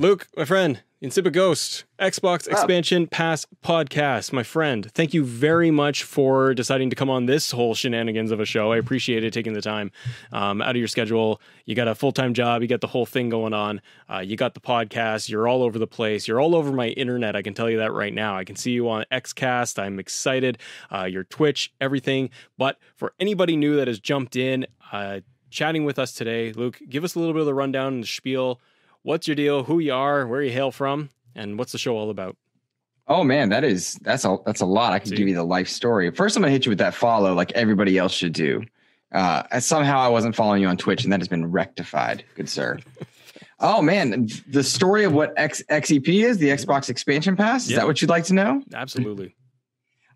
Luke, my friend, Insipid Ghost, Xbox Expansion Pass podcast, my friend. Thank you very much for deciding to come on this whole shenanigans of a show. I appreciate it taking the time um, out of your schedule. You got a full time job, you got the whole thing going on. Uh, you got the podcast. You're all over the place. You're all over my internet. I can tell you that right now. I can see you on Xcast. I'm excited. Uh, your Twitch, everything. But for anybody new that has jumped in, uh, chatting with us today, Luke, give us a little bit of the rundown and the spiel what's your deal, who you are, where you hail from, and what's the show all about? Oh man, that is that's a that's a lot. I can give you the life story. First, I'm gonna hit you with that follow, like everybody else should do. Uh, somehow I wasn't following you on Twitch, and that has been rectified, good sir. oh man, the story of what X, XEP is, the Xbox Expansion Pass. Is that what you'd like to know? Absolutely.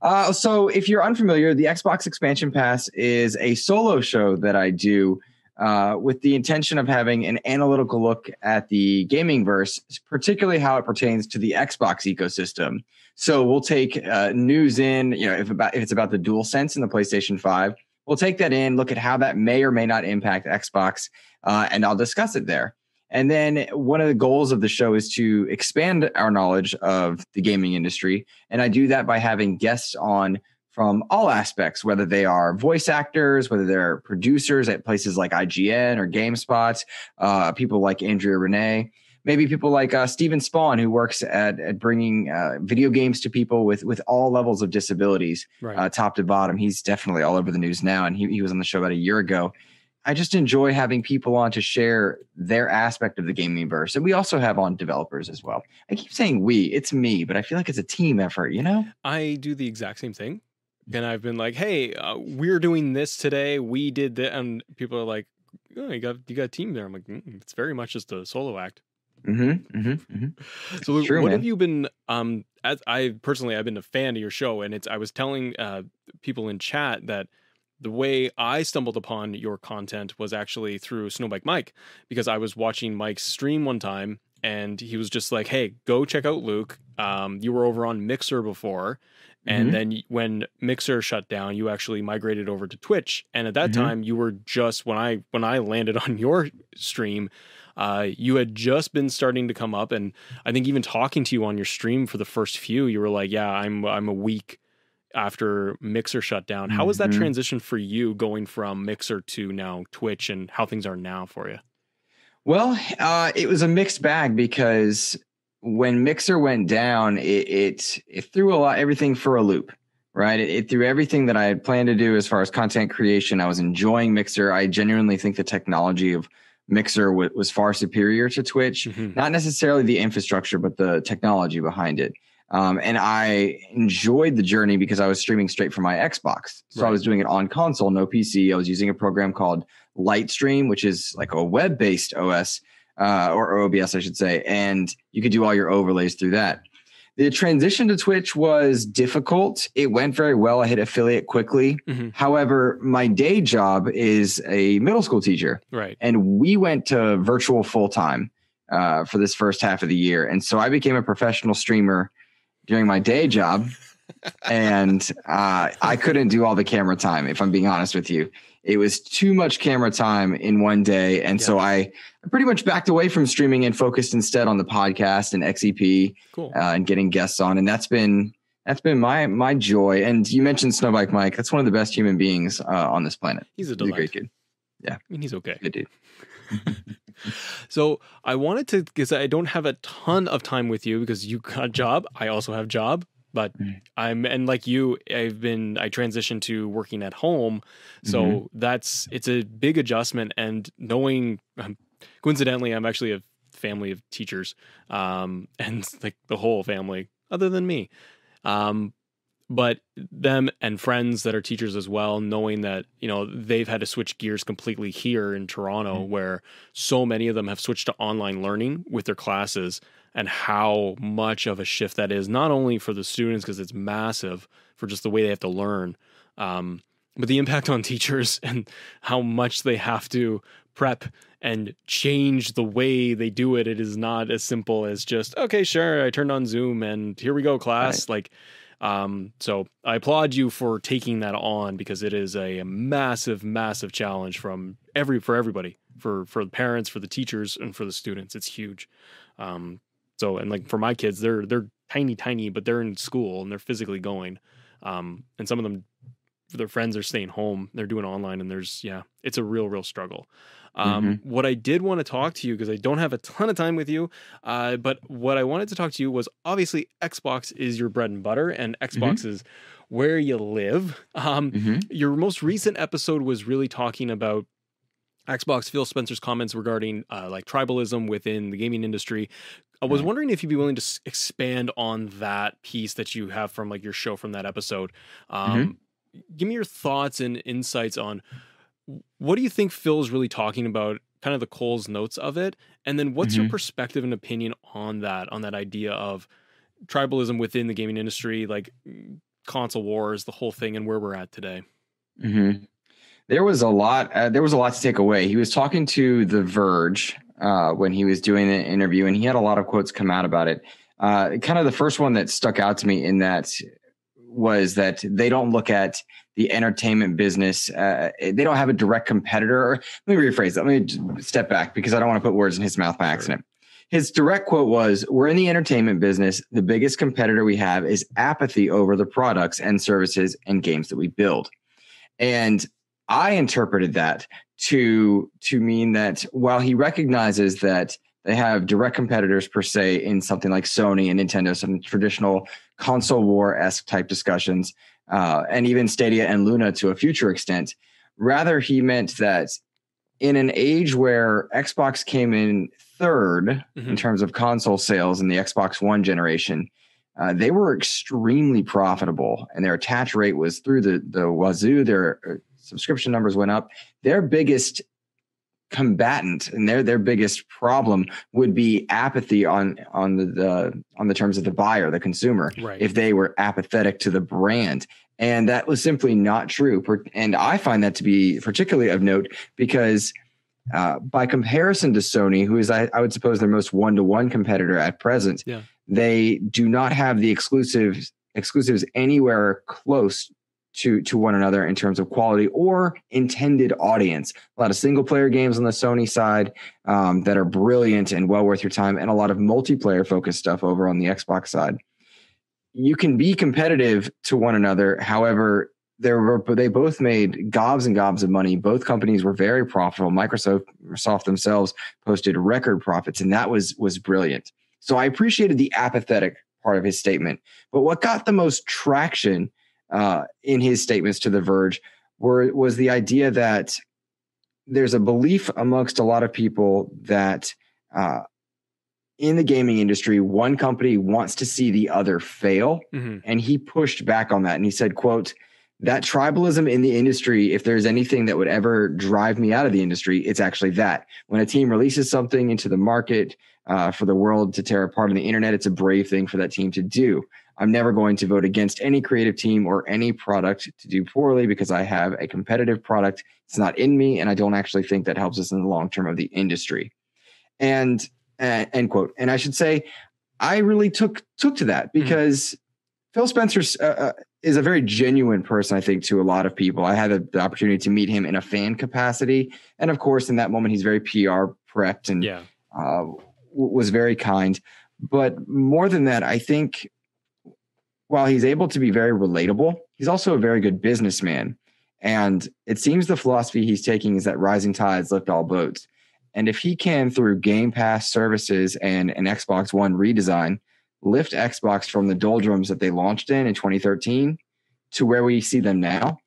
Uh, so, if you're unfamiliar, the Xbox Expansion Pass is a solo show that I do uh, with the intention of having an analytical look at the gaming verse, particularly how it pertains to the Xbox ecosystem. So we'll take uh, news in, you know, if about if it's about the Dual Sense in the PlayStation Five, we'll take that in, look at how that may or may not impact Xbox, uh, and I'll discuss it there. And then one of the goals of the show is to expand our knowledge of the gaming industry, and I do that by having guests on from all aspects, whether they are voice actors, whether they're producers at places like IGN or GameSpot, uh, people like Andrea Rene, maybe people like uh, Steven Spohn, who works at, at bringing uh, video games to people with with all levels of disabilities, right. Uh, top to bottom. He's definitely all over the news now, and he, he was on the show about a year ago. I just enjoy having people on to share their aspect of the gaming verse. And we also have on developers as well. I keep saying we, it's me, but I feel like it's a team effort, you know? I do the exact same thing and I've been like, "Hey, uh, we're doing this today. We did that," and people are like, "Oh, you got you got a team there." I'm like, mm, "It's very much just a solo act." Mm-hmm, mm-hmm, mm-hmm. So, True, what man. have you been? Um, as I personally, I've been a fan of your show, and it's. I was telling uh, people in chat that the way I stumbled upon your content was actually through Snowbike Mike because I was watching Mike's stream one time, and he was just like, "Hey, go check out Luke. Um, you were over on Mixer before." And mm-hmm. then when Mixer shut down, you actually migrated over to Twitch. And at that mm-hmm. time, you were just when I when I landed on your stream, uh, you had just been starting to come up. And I think even talking to you on your stream for the first few, you were like, "Yeah, I'm I'm a week after Mixer shut down." How was that mm-hmm. transition for you going from Mixer to now Twitch, and how things are now for you? Well, uh, it was a mixed bag because when Mixer went down, it, it, it threw a lot everything for a loop, right? It, it, threw everything that I had planned to do as far as content creation. I was enjoying Mixer. I genuinely think the technology of Mixer w- was far superior to Twitch. Mm-hmm. Not necessarily the infrastructure, but the technology behind it. Um, and I enjoyed the journey because I was streaming straight from my Xbox. So right. I was doing it on console, no PC. I was using a program called Lightstream, which is like a web based OS uh, or OBS, I should say, and you could do all your overlays through that. The transition to Twitch was difficult. It went very well. I hit affiliate quickly. Mm-hmm. However, my day job is a middle school teacher. Right. And we went to virtual full time uh, for this first half of the year. And so I became a professional streamer during my day job. and uh, I couldn't do all the camera time, if I'm being honest with you. It was too much camera time in one day. And yeah. so I pretty much backed away from streaming and focused instead on the podcast and XEP cool. uh, and getting guests on. And that's been that's been my my joy. And you mentioned Snowbike Mike. That's one of the best human beings uh, on this planet. He's a. He's a great kid. Yeah, I mean he's okay. Good dude. so I wanted to because I don't have a ton of time with you because you got a job. I also have job but mm. i'm and like you i've been i transitioned to working at home so mm-hmm. that's it's a big adjustment and knowing um, coincidentally i'm actually a family of teachers um and like the whole family other than me um but them and friends that are teachers as well knowing that you know they've had to switch gears completely here in toronto mm-hmm. where so many of them have switched to online learning with their classes and how much of a shift that is, not only for the students, because it's massive for just the way they have to learn, um, but the impact on teachers and how much they have to prep and change the way they do it. It is not as simple as just, okay, sure, I turned on Zoom and here we go, class. Right. Like, um, so I applaud you for taking that on because it is a massive, massive challenge from every for everybody. for for the parents, for the teachers, and for the students. It's huge. Um, so and like for my kids, they're they're tiny, tiny, but they're in school and they're physically going. Um, and some of them, their friends are staying home. They're doing online, and there's yeah, it's a real, real struggle. Um, Mm-hmm. What I did want to talk to you because I don't have a ton of time with you, uh, but what I wanted to talk to you was obviously Xbox is your bread and butter, and Xbox is where you live. Um, Mhm. your most recent episode was really talking about Xbox Phil Spencer's comments regarding uh, like tribalism within the gaming industry. I was wondering if you'd be willing to s- expand on that piece that you have from like your show from that episode. Um, Give me your thoughts and insights on what do you think Phil's really talking about, kind of the Cole's notes of it, and then what's your Mhm. perspective and opinion on that, on that idea of tribalism within the gaming industry, like console wars, the whole thing, and where we're at today. hmm There was a lot. Uh, there was a lot to take away. He was talking to The Verge uh, when he was doing the interview, and he had a lot of quotes come out about it. Uh, kind of the first one that stuck out to me in that was that they don't look at the entertainment business. Uh, they don't have a direct competitor. Let me rephrase that. Let me step back because I don't want to put words in his mouth by accident. His direct quote was We're in the entertainment business. The biggest competitor we have is apathy over the products and services and games that we build. And I interpreted that to to mean that while he recognizes that they have direct competitors per se in something like Sony and Nintendo, some traditional console war esque type discussions, uh, and even Stadia and Luna to a future extent. Rather, he meant that in an age where Xbox came in 3rd in Mhm. terms of console sales in the Xbox One generation, uh, they were extremely profitable, and their attach rate was through the the wazoo. Their subscription numbers went up. Their biggest combatant and their their biggest problem would be apathy on on the, the on the terms of the buyer, the consumer Right. if they were apathetic to the brand. And that was simply not true. And I find that to be particularly of note because, uh, by comparison to Sony, who is, I, I would suppose, their most one to one competitor at present, Yeah. they do not have the exclusive exclusives anywhere close to to one another in terms of quality or intended audience. A lot of single player games on the Sony side um, that are brilliant and well worth your time, and a lot of multiplayer focused stuff over on the Xbox side. You can be competitive to one another, however. There were, they both made gobs and gobs of money. Both companies were very profitable. Microsoft, Microsoft themselves posted record profits, and that was was brilliant. So I appreciated the apathetic part of his statement. But what got the most traction uh, in his statements to The Verge were was the idea that there's a belief amongst a lot of people that uh, in the gaming industry, one company wants to see the other fail, Mhm. and he pushed back on that and he said, "quote." That tribalism in the industry, if there's anything that would ever drive me out of the industry, it's actually that. When a team releases something into the market uh, for the world to tear apart on the internet, it's a brave thing for that team to do. I'm never going to vote against any creative team or any product to do poorly because I have a competitive product. It's not in me, and I don't actually think that helps us in the long term of the industry. And uh, end quote. And I should say, I really took took to that because Phil Spencer uh, uh, is a very genuine person. I think to a lot of people. I had the, the opportunity to meet him in a fan capacity, and of course, in that moment, he's very PR prepped and Yeah. uh, w- was very kind. But more than that, I think while he's able to be very relatable, he's also a very good businessman. And it seems the philosophy he's taking is that rising tides lift all boats. And if he can, through Game Pass services and an Xbox One redesign, lift Xbox from the doldrums that they launched in in 2013 to where we see them now,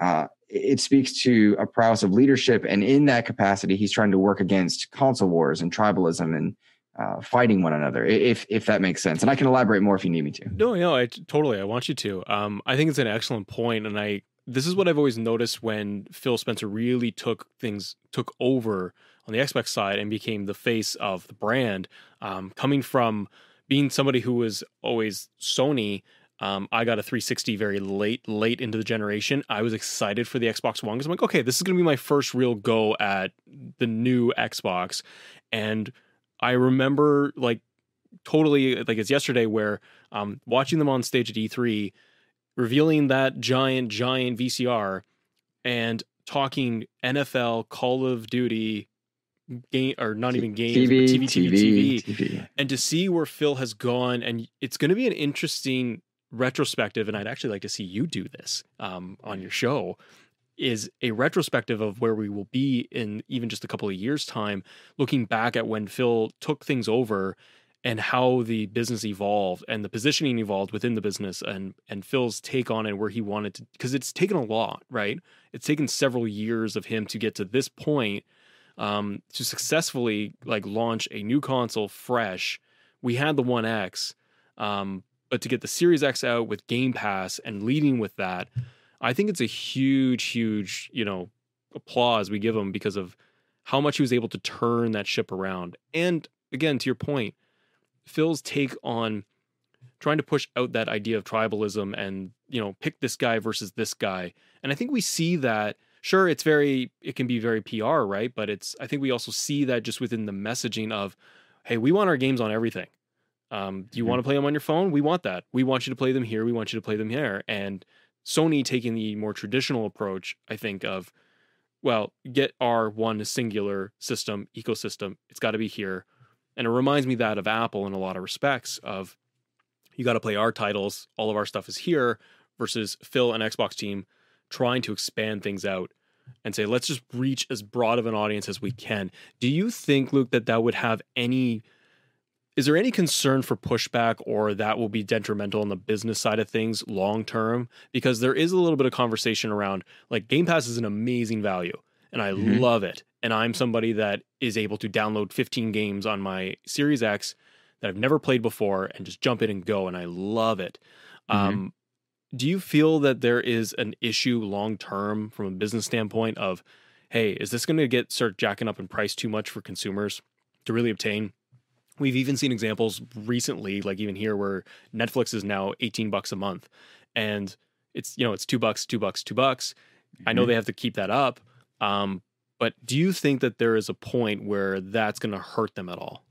uh, it speaks to a prowess of leadership. And in that capacity, he's trying to work against console wars and tribalism and uh, fighting one another, if if that makes sense. And I can elaborate more if you need me to. No, no, I totally. I want you to. Um, I think it's an excellent point, and I this is what I've always noticed when Phil Spencer really took things took over on the Xbox side and became the face of the brand. Um, coming from being somebody who was always Sony, um, I got a 360 very late, late into the generation. I was excited for the Xbox One because I'm like, okay, this is going to be my first real go at the new Xbox, and I remember like totally like it's yesterday where um, watching them on stage at E3, revealing that giant, giant VCR and talking NFL, Call of Duty, game or not even games, TV, but TV, TV, TV, TV, TV. and to see where Phil has gone, and it's going to be an interesting retrospective. And I'd actually like to see you do this um, on your show. Is a retrospective of where we will be in even just a couple of years' time, looking back at when Phil took things over and how the business evolved and the positioning evolved within the business and and Phil's take on it where he wanted to because it's taken a lot, right? It's taken several years of him to get to this point um, to successfully like launch a new console fresh. We had the One X, um, but to get the Series X out with Game Pass and leading with that, I think it's a huge, huge, you know, applause we give him because of how much he was able to turn that ship around. And again, to your point, Phil's take on trying to push out that idea of tribalism and you know pick this guy versus this guy. And i think we see that sure it's very it can be very pr right? But it's i think we also see that just within the messaging of hey we want our games on everything. Um, do you Mhm. want to play them on your phone? We want that. We want you to play them here. We want you to play them here. And sony taking the more traditional approach i think of well get our one singular system ecosystem it's got to be here. And it reminds me that of apple in a lot of respects of you got to play our titles all of our stuff is here versus phil and xbox team trying to expand things out and say let's just reach as broad of an audience as we can. Do you think luke that that would have any is there any concern for pushback or that will be detrimental on the business side of things long term because there is a little bit of conversation around like game pass is an amazing value and i Mhm. love it and i'm somebody that is able to download 15 games on my series x that i've never played before and just jump in and go and i love it Mhm. um, do you feel that there is an issue long term from a business standpoint of hey is this going to get start jacking up in price too much for consumers to really obtain we've even seen examples recently like even here where netflix is now 18 bucks a month and it's you know it's two bucks two bucks two bucks i know Mhm. they have to keep that up um, but do you think that there is a point where that's going to hurt them at all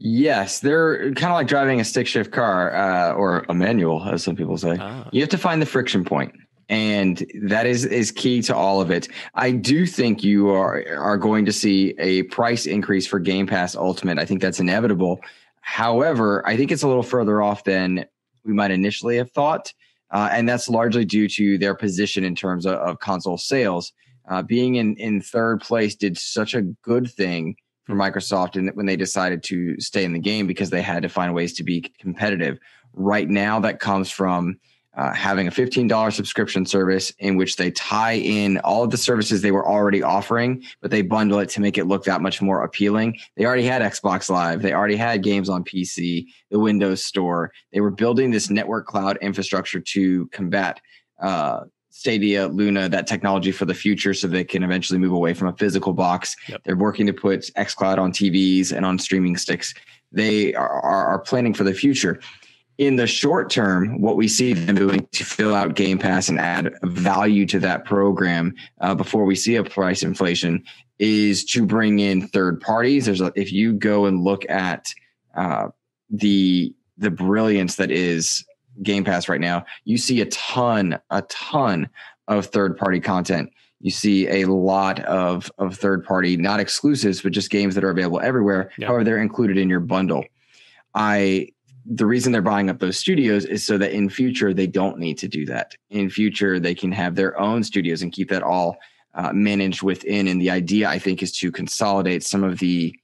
Yes, they're kind of like driving a stick shift car uh, or a manual, as some people say. ah, You have to find the friction point, and that is is key to all of it. I do think you are are going to see a price increase for Game Pass Ultimate. I think that's inevitable. However, I think it's a little further off than we might initially have thought, uh, and that's largely due to their position in terms of, of console sales. Uh, being in in third place did such a good thing for Microsoft and when they decided to stay in the game because they had to find ways to be competitive. Right now, that comes from uh, having a $15 subscription service in which they tie in all of the services they were already offering, but they bundle it to make it look that much more appealing. They already had Xbox Live, they already had games on PC, the Windows Store. They were building this network cloud infrastructure to combat. Uh, Stadia, Luna, that technology for the future so they can eventually move away from a physical box. Yep. They're working to put xCloud on TVs and on streaming sticks. They are, are, are planning for the future. In the short term, what we see them doing to fill out Game Pass and add value to that program uh, before we see a price inflation is to bring in third parties. There's a, if you go and look at uh, the the brilliance that is Game Pass right now, you see a ton, a ton of third party content. You see a lot of of third party, not exclusives, but just games that are available everywhere. However, they're included in your bundle. I the reason they're buying up those studios is so that in future they don't need to do that. In future, they can have their own studios and keep that all uh, managed within. And the idea, I think, is to consolidate some of the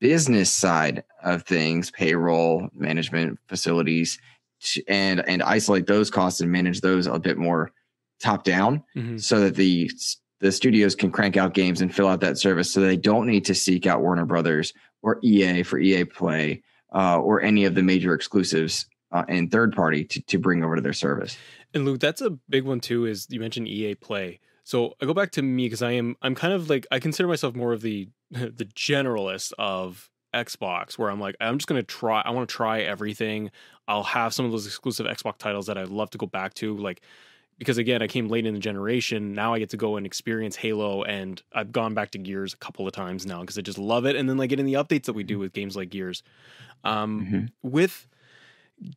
business side of things, payroll, management, facilities, to- and and isolate those costs and manage those a bit more top down, mhm. so that the the studios can crank out games and fill out that service, so they don't need to seek out Warner Brothers or EA for EA Play uh, or any of the major exclusives uh, and third party to, to bring over to their service. And Luke, that's a big one too. Is you mentioned EA Play. So I go back to me because I am I'm kind of like I consider myself more of the the generalist of Xbox, where I'm like I'm just gonna try. I want to try everything. I'll have some of those exclusive Xbox titles that I'd love to go back to, like because again I came late in the generation. Now I get to go and experience Halo, and I've gone back to Gears a couple of times now because I just love it. And then like getting the updates that we do with games like Gears. Um, Mhm. with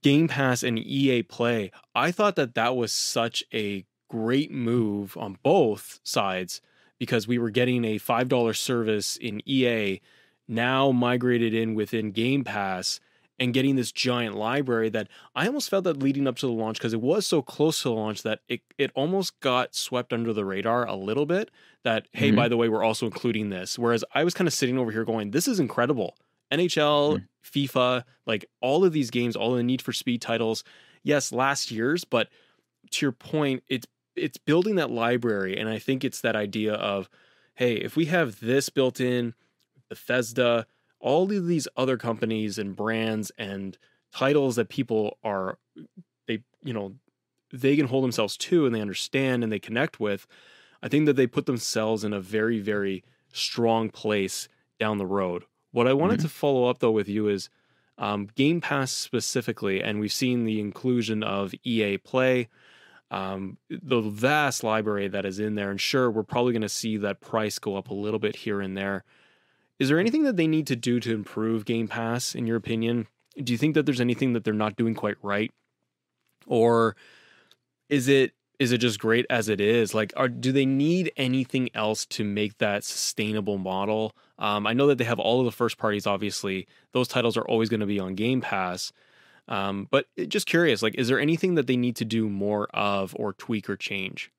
Game Pass and EA Play, I thought that that was such a great move on both sides because we were getting a $5 service in EA now migrated in within Game Pass and getting this giant library that I almost felt that leading up to the launch because it was so close to the launch that it it almost got swept under the radar a little bit that hey Mhm. by the way we're also including this whereas I was kind of sitting over here going this is incredible NHL Mhm. FIFA like all of these games all the Need for Speed titles yes last year's but to your point it's it's building that library and I think it's that idea of hey if we have this built in Bethesda all of these other companies and brands and titles that people are they you know they can hold themselves to and they understand and they connect with i think that they put themselves in a very very strong place down the road what i wanted Mhm. to follow up though with you is um, game pass specifically and we've seen the inclusion of ea play um, the vast library that is in there and sure we're probably going to see that price go up a little bit here and there is there anything that they need to do to improve Game Pass, in your opinion? Do you think that there's anything that they're not doing quite right, or is it is it just great as it is? Like, are do they need anything else to make that sustainable model? Um, I know that they have all of the first parties. Obviously, those titles are always going to be on Game Pass. Um, but just curious, like, is there anything that they need to do more of, or tweak, or change?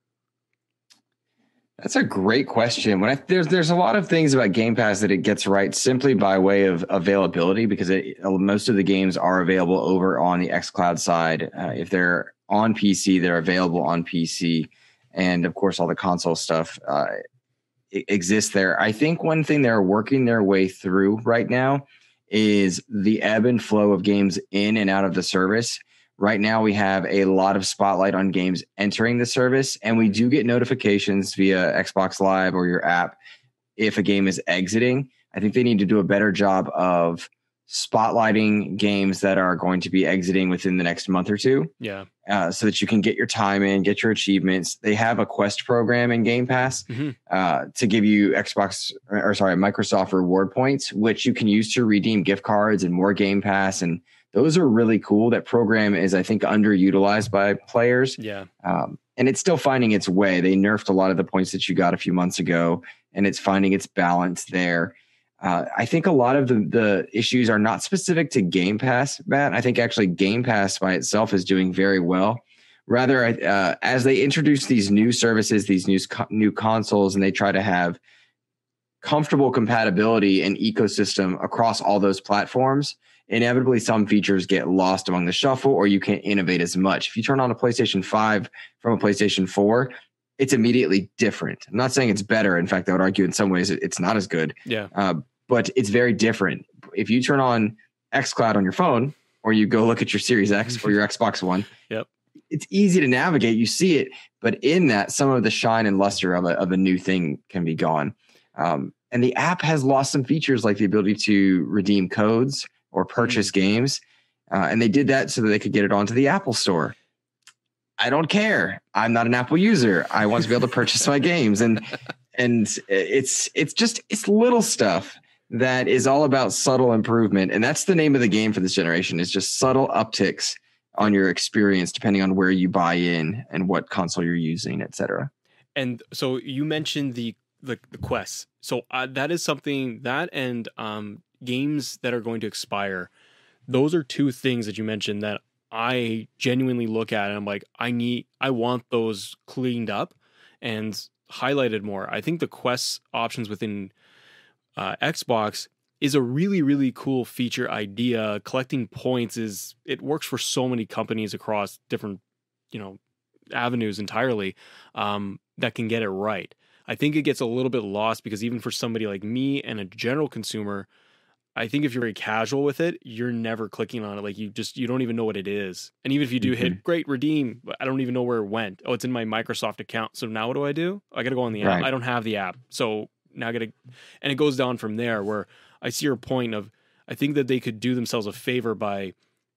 That's a great question. When I, there's there's a lot of things about Game Pass that it gets right simply by way of availability because it, most of the games are available over on the XCloud side. Uh, if they're on PC, they're available on PC, and of course all the console stuff uh, exists there. I think one thing they're working their way through right now is the ebb and flow of games in and out of the service. Right now, we have a lot of spotlight on games entering the service, and we do get notifications via Xbox Live or your app if a game is exiting. I think they need to do a better job of spotlighting games that are going to be exiting within the next month or two Yeah, uh, so that you can get your time in, get your achievements. They have a quest program in Game Pass Mhm. uh, to give you Xbox or, or sorry, Microsoft reward points, which you can use to redeem gift cards and more Game Pass. And those are really cool. That program is, I think, underutilized by players. yeah, Um, and it's still finding its way. They nerfed a lot of the points that you got a few months ago, and it's finding its balance there. Uh, I think a lot of the, the issues are not specific to Game Pass, Matt. I think actually Game Pass by itself is doing very well. Rather, uh, as they introduce these new services, these new, new consoles, and they try to have comfortable compatibility and ecosystem across all those platforms, inevitably some features get lost among the shuffle or you can't innovate as much. If you turn on a PlayStation 5 from a PlayStation 4, it's immediately different. I'm not saying it's better. In fact, I would argue in some ways it's not as good, yeah, uh, but it's very different. If you turn on xCloud on your phone or you go look at your Series X or your Xbox One, Yep. it's easy to navigate. You see it, but in that, some of the shine and luster of a, of a new thing can be gone. Um, and the app has lost some features like the ability to redeem codes or purchase games. Uh, and they did that so that they could get it onto the Apple Store. I don't care. I'm not an Apple user. I want to be able to purchase my games, and and it's it's just it's little stuff that is all about subtle improvement, and that's the name of the game for this generation. Is just subtle upticks on your experience depending on where you buy in and what console you're using, et cetera. and so you mentioned the the, the quests so uh, that is something that and um games that are going to expire those are two things that you mentioned that i genuinely look at and i'm like i need i want those cleaned up and highlighted more i think the quest options within uh, xbox is a really really cool feature idea collecting points is it works for so many companies across different you know avenues entirely um, that can get it right. I think it gets a little bit lost because even for somebody like me and a general consumer, I think if you're very casual with it, you're never clicking on it. Like you just you don't even know what it is. And even if you do hit mm-hmm. great redeem, I don't even know where it went. Oh, it's in my Microsoft account. So now what do I do? I got to go on the app. Right. I don't have the app. So now I got to and it goes down from there where I see your point of I think that they could do themselves a favor by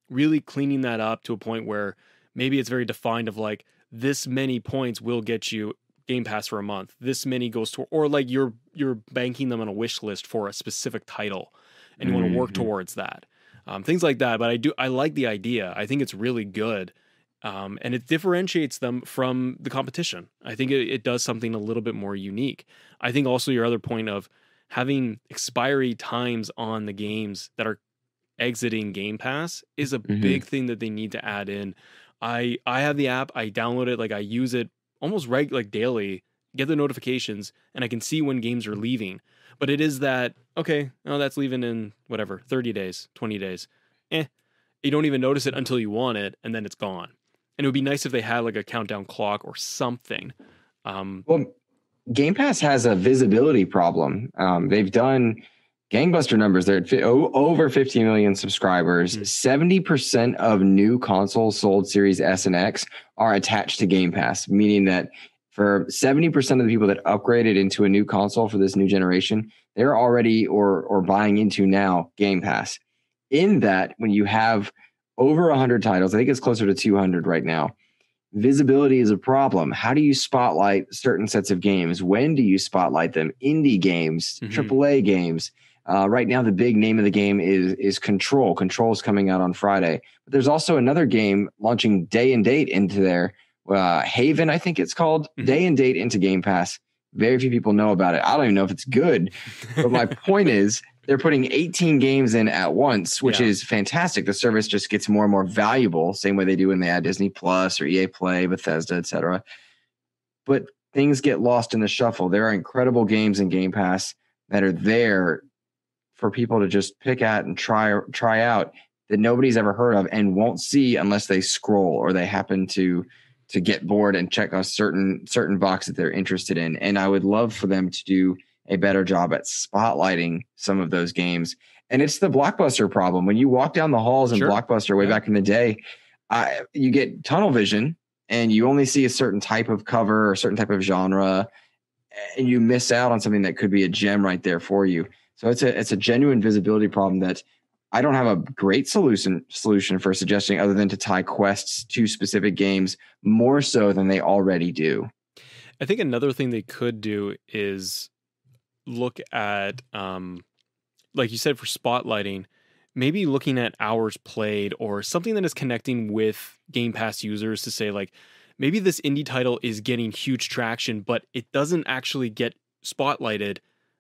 really cleaning that up to a point where maybe it's very defined of like this many points will get you Game Pass for a month. This many goes to or like you're you're banking them on a wish list for a specific title and you want to work towards that. Um, things like that. But I do I like the idea. I think it's really good. Um, and it differentiates them from the competition. I think it, it does something a little bit more unique. I think also your other point of having expiry times on the games that are exiting Game Pass is a Mhm. big thing that they need to add in. I I have the app, I download it, like I use it almost reg like daily, get the notifications, and I can see when games are leaving. But it is that okay, oh that's leaving in whatever, 30 days, 20 days. Eh. You don't even notice it until you want it, and then it's gone. And it would be nice if they had like a countdown clock or something. Um, Well, Game Pass has a visibility problem. Um, they've done gangbuster numbers. They're at fi- over 50 million subscribers. Mhm. 70% of new consoles sold Series S and X are attached to Game Pass, meaning that for 70% of the people that upgraded into a new console for this new generation, they're already or or buying into now Game Pass. In that, when you have over 100 titles, I think it's closer to 200 right now visibility is a problem. How do you spotlight certain sets of games? When do you spotlight them? Indie games, Mhm. AAA games. Uh, right now, the big name of the game is is Control. Control is coming out on Friday, but there's also another game launching day and date into there. Uh, Haven, I think it's called, Mhm. day and date into Game Pass. Very few people know about it. I don't even know if it's good. But my point is, they're putting 18 games in at once, which Yeah. is fantastic. The service just gets more and more valuable, same way they do when they add Disney Plus or EA Play, Bethesda, etc. But things get lost in the shuffle. There are incredible games in Game Pass that are there for people to just pick at and try try out that nobody's ever heard of and won't see unless they scroll or they happen to to get bored and check a certain certain box that they're interested in. And I would love for them to do a better job at spotlighting some of those games. And it's the blockbuster problem. When you walk down the halls in Sure. Blockbuster way Yeah. back in the day, I, you get tunnel vision and you only see a certain type of cover or a certain type of genre, and you miss out on something that could be a gem right there for you. So it's a it's a genuine visibility problem that I don't have a great solution solution for suggesting other than to tie quests to specific games more so than they already do. I think another thing they could do is look at, um, like you said, for spotlighting, maybe looking at hours played or something that is connecting with Game Pass users to say, like, maybe this indie title is getting huge traction, but it doesn't actually get spotlighted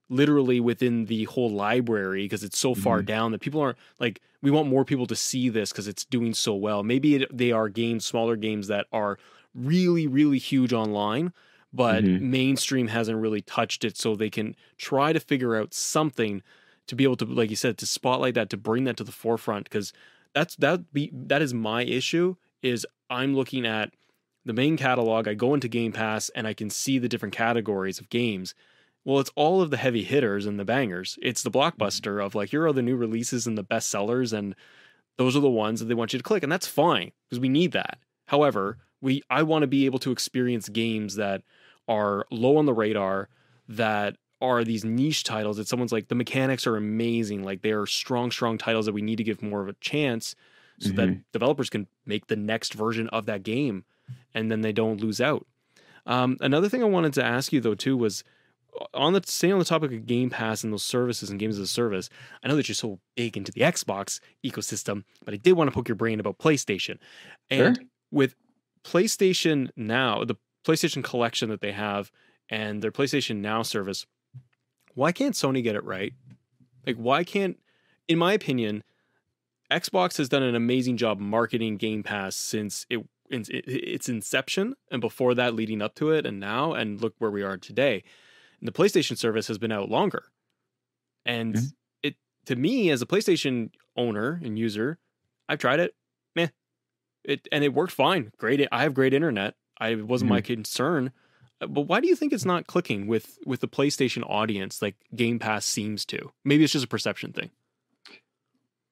literally within the whole library because it's so far Mhm. down that people aren't like we want more people to see this because it's doing so well maybe it, they are games smaller games that are really really huge online but Mhm. mainstream hasn't really touched it so they can try to figure out something to be able to like you said to spotlight that to bring that to the forefront because that's that be that is my issue is i'm looking at the main catalog i go into game pass and i can see the different categories of games well it's all of the heavy hitters and the bangers. It's the blockbuster of like here are the new releases and the best sellers and those are the ones that they want you to click and that's fine because we need that. However we i want to be able to experience games that are low on the radar that are these niche titles that someone's like the mechanics are amazing like they are strong strong titles that we need to give more of a chance so that developers can make the next version of that game and then they don't lose out. Um, another thing i wanted to ask you though too was on the staying on the topic of game pass and those services and games as a service i know that you're so big into the xbox ecosystem but i did want to poke your brain about playstation. And Sure. with playstation now the playstation collection that they have and their playstation now service why can't sony get it right? Like why can't in my opinion xbox has done an amazing job marketing game pass since it its inception and before that leading up to it and now and look where we are today and the playstation service has been out longer. And Mhm. it to me as a playstation owner and user i've tried it meh. It and it worked fine. Great i have great internet. I it wasn't my concern. Uh, but why do you think it's not clicking with with the playstation audience like game pass seems to? Maybe it's just a perception thing.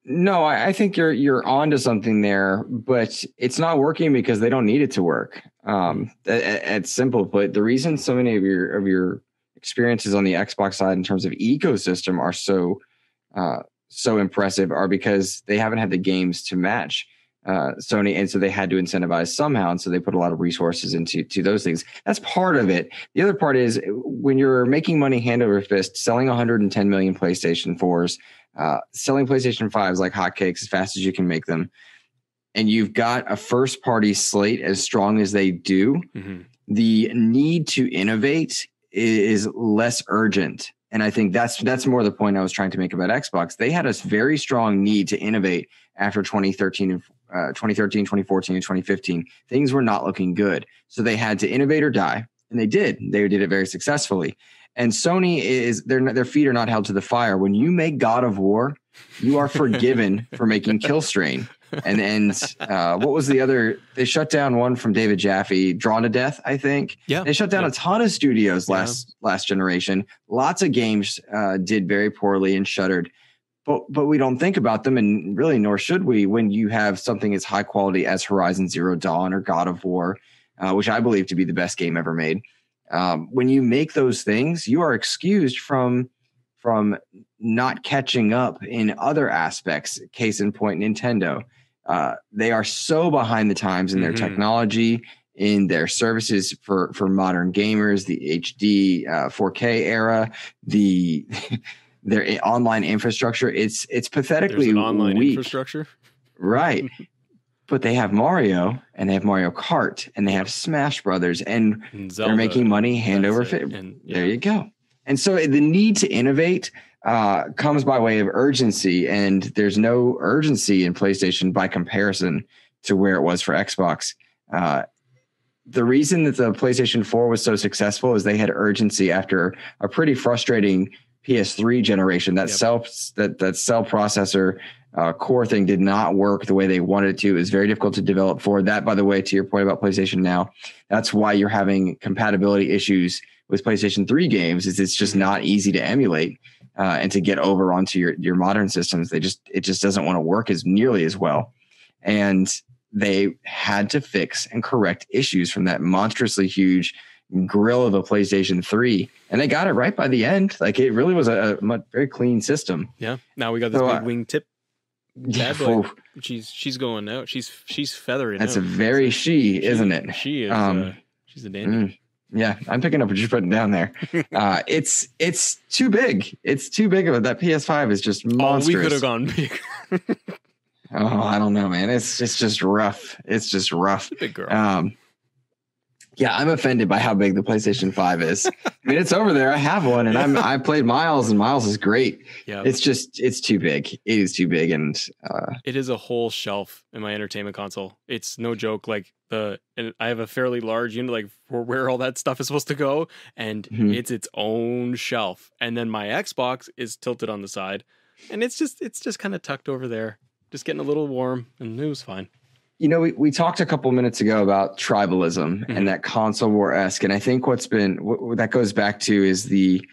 No, I, I think you're you're onto something there, but it's not working because they don't need it to work. Um, at, at simple put, the reason so many of your of your experiences on the Xbox side in terms of ecosystem are so uh, so impressive are because they haven't had the games to match uh, Sony, and so they had to incentivize somehow, and so they put a lot of resources into to those things. That's part of it. The other part is when you're making money hand over fist, selling 110 million PlayStation 4s uh, selling PlayStation 5s like hotcakes as fast as you can make them. and you've got a first party slate as strong as they do, hmm the need to innovate is less urgent. And I think that's that's more the point I was trying to make about Xbox. They had a very strong need to innovate after 2013 and uh, 2013, 2014, and 2015. Things were not looking good, so they had to innovate or die, and they did. They did it very successfully. And Sony is their their feet are not held to the fire. When you make God of War, you are forgiven for making Killstrain. And and uh, what was the other? They shut down one from David Jaffe, Drawn to Death, I think. Yeah. They shut down Yeah. a ton of studios Yeah. last last generation. Lots of games uh, did very poorly and shuttered. But but we don't think about them, and really, nor should we, when you have something as high quality as Horizon Zero Dawn or God of War, uh, which I believe to be the best game ever made. Um, when you make those things, you are excused from from not catching up in other aspects. Case in point, Nintendo. Uh, they are so behind the times in their Mhm. technology, in their services for for modern gamers, the HD uh, 4K era, the their online infrastructure. It's it's pathetically online weak, infrastructure. right? but they have Mario and they have Mario Kart and they have Smash Brothers and and they're making money hand over fist. And There you go. And so the need to innovate uh, comes by way of urgency, and there's no urgency in PlayStation by comparison to where it was for Xbox. Uh, the reason that the PlayStation 4 was so successful is they had urgency after a pretty frustrating PS3 generation. That Yep. cell that that cell processor uh, core thing did not work the way they wanted it to. It was very difficult to develop for that. By the way, to your point about PlayStation Now, that's why you're having compatibility issues with PlayStation 3 games. Is it's just not easy to emulate uh, and to get over onto your your modern systems. They just it just doesn't want to work as nearly as well, and they had to fix and correct issues from that monstrously huge grill of a PlayStation 3, and they got it right by the end. Like it really was a, a very clean system. Yeah. Now we got this So, big uh, wing tip. Yeah, Bad boy. phew, She's she's going out. She's she's feathering. that's out. a very she, She- isn't it? She is. Um, uh, she's a dandy. Mm, yeah, I'm picking up what you're putting down there. Uh, it's it's too big. It's too big of it. That PS5 is just monstrous. Oh, we could have gone big. Oh, I don't know, man. It's it's just rough. It's just rough. big girl. Um, yeah, I'm offended by how big the PlayStation 5 is. I mean, it's over there. I have one, and I'm I played Miles, and Miles is great. yeah. It's just it's too big. It is too big, and uh, it is a whole shelf in my entertainment console. It's no joke. Like the, and I have a fairly large unit, like for where all that stuff is supposed to go, and Mhm. it's its own shelf. And then my Xbox is tilted on the side, and it's just, it's just kind of tucked over there, just getting a little warm, and it was fine. You know, we, we talked a couple minutes ago about tribalism Mhm. and that console war esque, and I think what's been what, what that goes back to is the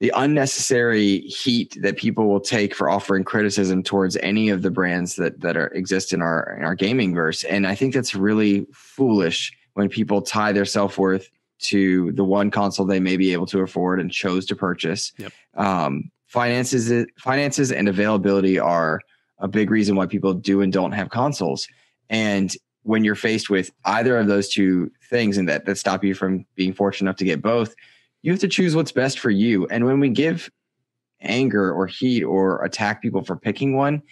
the unnecessary heat that people will take for offering criticism towards any of the brands that that are exist in our in our gaming verse, and I think that's really foolish when people tie their self worth to the one console they may be able to afford and chose to purchase. Yep. Um, finances finances and availability are a big reason why people do and don't have consoles. And when you're faced with either of those two things and that that stop you from being fortunate enough to get both, you have to choose what's best for you. And when we give anger or heat or attack people for picking one,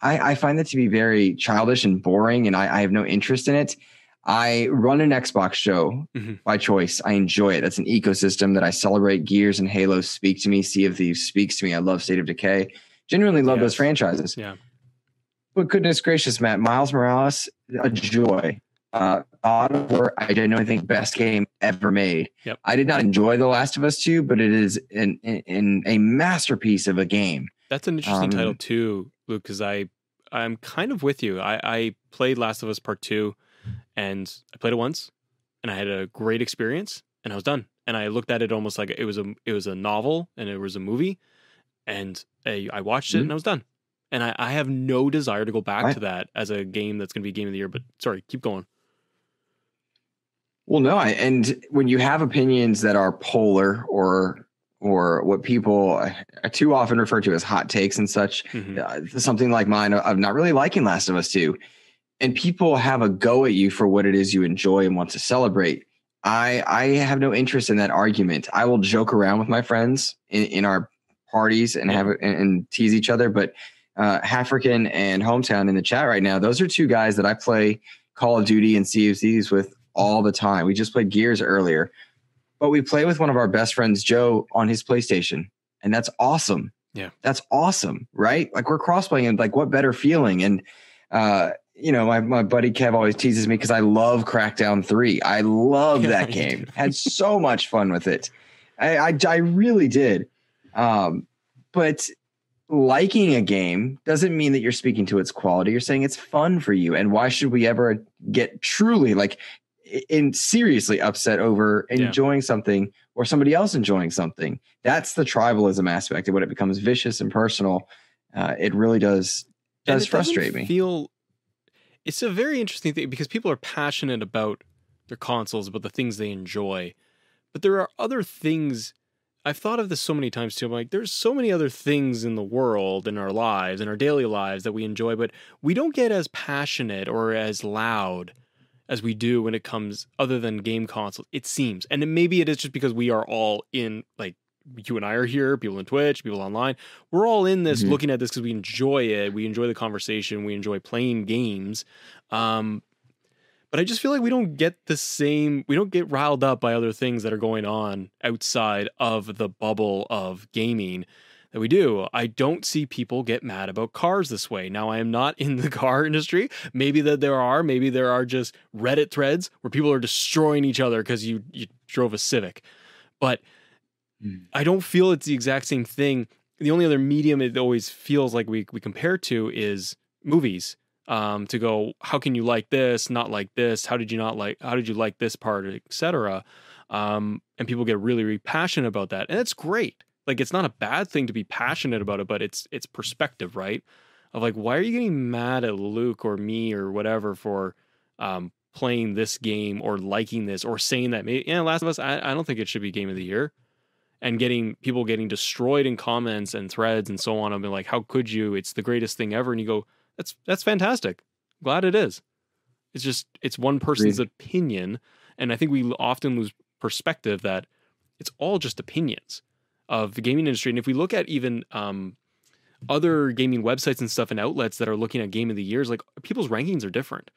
I, I find that to be very childish and boring, and I, I have no interest in it. I run an Xbox show Mhm. by choice. I enjoy it. That's an ecosystem that I celebrate. Gears and Halo speak to me. Sea of Thieves speaks to me. I love State of Decay. Genuinely love those franchises. Yeah. But goodness gracious, Matt, Miles Morales, a joy. Uh, God of War, I genuinely think best game ever made. Yep. I did not enjoy The Last of Us 2, but it is in, a masterpiece of a game. That's an interesting Um, title too, Luke, because I I'm kind of with you. I, I played Last of Us Part Two, and I played it once, and I had a great experience, and I was done. And I looked at it almost like it was a it was a novel and it was a movie, and I, I watched it Mhm. and I was done. And I, I have no desire to go back Right. to that as a game that's going to be game of the year. But sorry, keep going. Well, no, I, and when you have opinions that are polar or or what people uh, too often refer to as hot takes and such, Mhm. uh, something like mine of not really liking Last of Us 2, and people have a go at you for what it is you enjoy and want to celebrate. I I have no interest in that argument. I will joke around with my friends in, in our parties and have and, and tease each other, but uh, African and Hometown in the chat right now. Those are two guys that I play Call of Duty and CFCs with all the time. We just played Gears earlier, but we play with one of our best friends, Joe, on his PlayStation, and that's awesome. Yeah, that's awesome, right? Like we're cross playing, and like what better feeling? And uh, you know, my, my buddy Kev always teases me because I love Crackdown 3. I love that game. Had so much fun with it. I, I, I really did. Um, but liking a game doesn't mean that you're speaking to its quality. You're saying it's fun for you. And why should we ever get truly like in seriously upset over enjoying yeah. something or somebody else enjoying something? That's the tribalism aspect. And when it becomes vicious and personal, uh, it really does does frustrate me. Feel it's a very interesting thing because people are passionate about their consoles, about the things they enjoy. But there are other things I've thought of this so many times too. I'm like, there's so many other things in the world, in our lives, in our daily lives that we enjoy, but we don't get as passionate or as loud as we do when it comes other than game consoles. It seems, and maybe it is just because we are all in like you and I are here, people on Twitch, people online. We're all in this mm-hmm. looking at this because we enjoy it. We enjoy the conversation. We enjoy playing games. Um, but I just feel like we don't get the same, we don't get riled up by other things that are going on outside of the bubble of gaming that we do. I don't see people get mad about cars this way. Now, I am not in the car industry. Maybe that there are, maybe there are just Reddit threads where people are destroying each other because you, you drove a Civic. But Mm. I don't feel it's the exact same thing. The only other medium it always feels like we we compare to is movies. Um, to go, how can you like this, not like this? How did you not like? How did you like this part, etc. Um, and people get really, really passionate about that, and it's great. Like it's not a bad thing to be passionate about it, but it's it's perspective, right? Of like, why are you getting mad at Luke or me or whatever for um, playing this game or liking this or saying that maybe yeah, Last of Us, I, I don't think it should be game of the year and getting people getting destroyed in comments and threads and so on. I've like, how could you? It's the greatest thing ever. And you go, that's that's fantastic. Glad it is. It's just it's one person's Agreed. opinion, and I think we often lose perspective that it's all just opinions of the gaming industry. And if we look at even um, other gaming websites and stuff and outlets that are looking at game of the years, like people's rankings are different.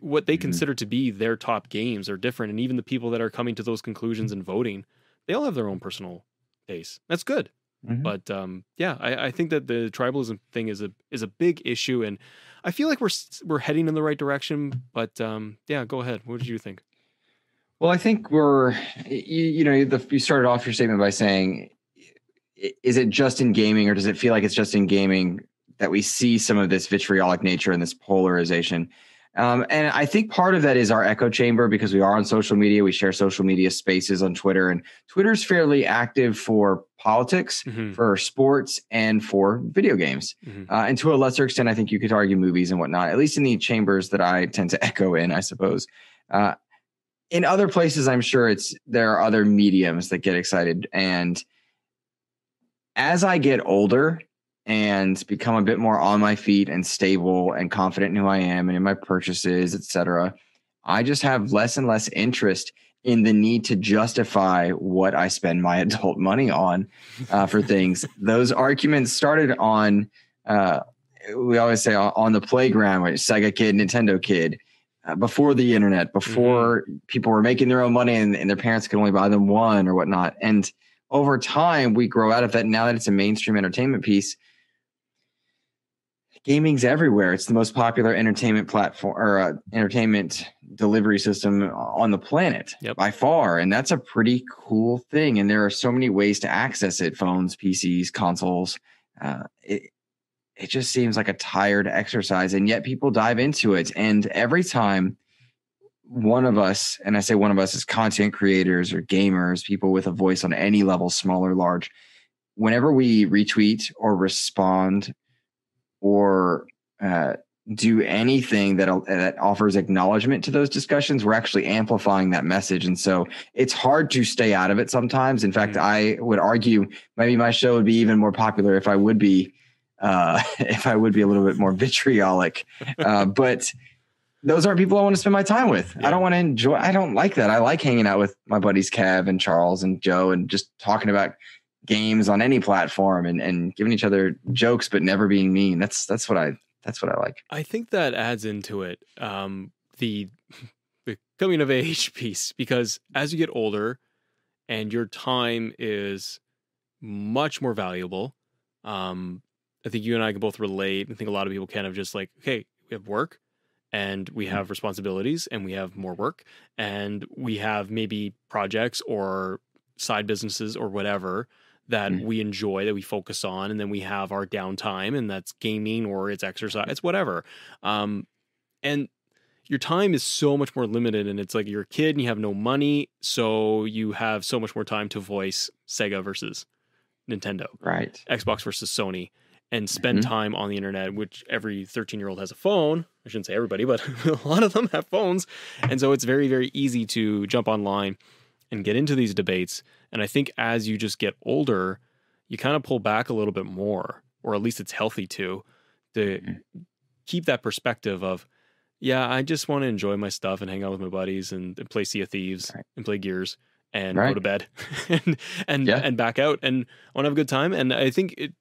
What they mm-hmm. consider to be their top games are different, and even the people that are coming to those conclusions and voting they all have their own personal pace. That's good. Mm-hmm. But um, yeah, I, I, think that the tribalism thing is a is a big issue, and I feel like we're we're heading in the right direction. But um, yeah, go ahead. What did you think? Well, I think we're you, you know the, you started off your statement by saying, is it just in gaming, or does it feel like it's just in gaming that we see some of this vitriolic nature and this polarization? Um, and I think part of that is our echo chamber because we are on social media. We share social media spaces on Twitter, and Twitter's fairly active for politics, mm-hmm. for sports, and for video games. Mm-hmm. Uh, and to a lesser extent, I think you could argue movies and whatnot, at least in the chambers that I tend to echo in, I suppose. Uh, in other places, I'm sure it's there are other mediums that get excited. And as I get older, and become a bit more on my feet and stable and confident in who I am and in my purchases, etc. I just have less and less interest in the need to justify what I spend my adult money on uh, for things. Those arguments started on, uh, we always say on the playground, right? Sega kid, Nintendo kid, uh, before the internet, before mm-hmm. people were making their own money and, and, their parents could only buy them one or whatnot. And over time, we grow out of that. Now that it's a mainstream entertainment piece, gaming's everywhere. It's the most popular entertainment platform or uh, entertainment delivery system on the planet yep. by far, and that's a pretty cool thing. And there are so many ways to access it: phones, PCs, consoles. Uh, it it just seems like a tired exercise, and yet people dive into it. And every time one of us, and I say one of us, is content creators or gamers, people with a voice on any level, small or large. Whenever we retweet or respond or uh, do anything that that offers acknowledgement to those discussions, we're actually amplifying that message. And so it's hard to stay out of it sometimes. In fact, mm-hmm. I would argue maybe my show would be even more popular if I would be uh, if I would be a little bit more vitriolic. Uh, but those aren't people I want to spend my time with. Yeah. I don't want to enjoy. I don't like that. I like hanging out with my buddies Kev and Charles and Joe and just talking about games on any platform and, and giving each other jokes but never being mean. That's that's what I that's what I like. I think that adds into it um, the the coming of age piece because as you get older and your time is much more valuable. Um, I think you and I can both relate. I think a lot of people can of just like, okay, we have work and we have responsibilities and we have more work and we have maybe projects or side businesses or whatever that mm. we enjoy that we focus on and then we have our downtime and that's gaming or it's exercise it's whatever um, and your time is so much more limited and it's like you're a kid and you have no money so you have so much more time to voice sega versus nintendo right xbox versus sony and spend mm-hmm. time on the internet which every 13 year old has a phone i shouldn't say everybody but a lot of them have phones and so it's very very easy to jump online and get into these debates and i think as you just get older you kind of pull back a little bit more or at least it's healthy to to mm-hmm. keep that perspective of yeah, I just want to enjoy my stuff and hang out with my buddies and, and play Sea of Thieves right. and play Gears and right. go to bed and and yeah. and back out and I want to have a good time. And I think it,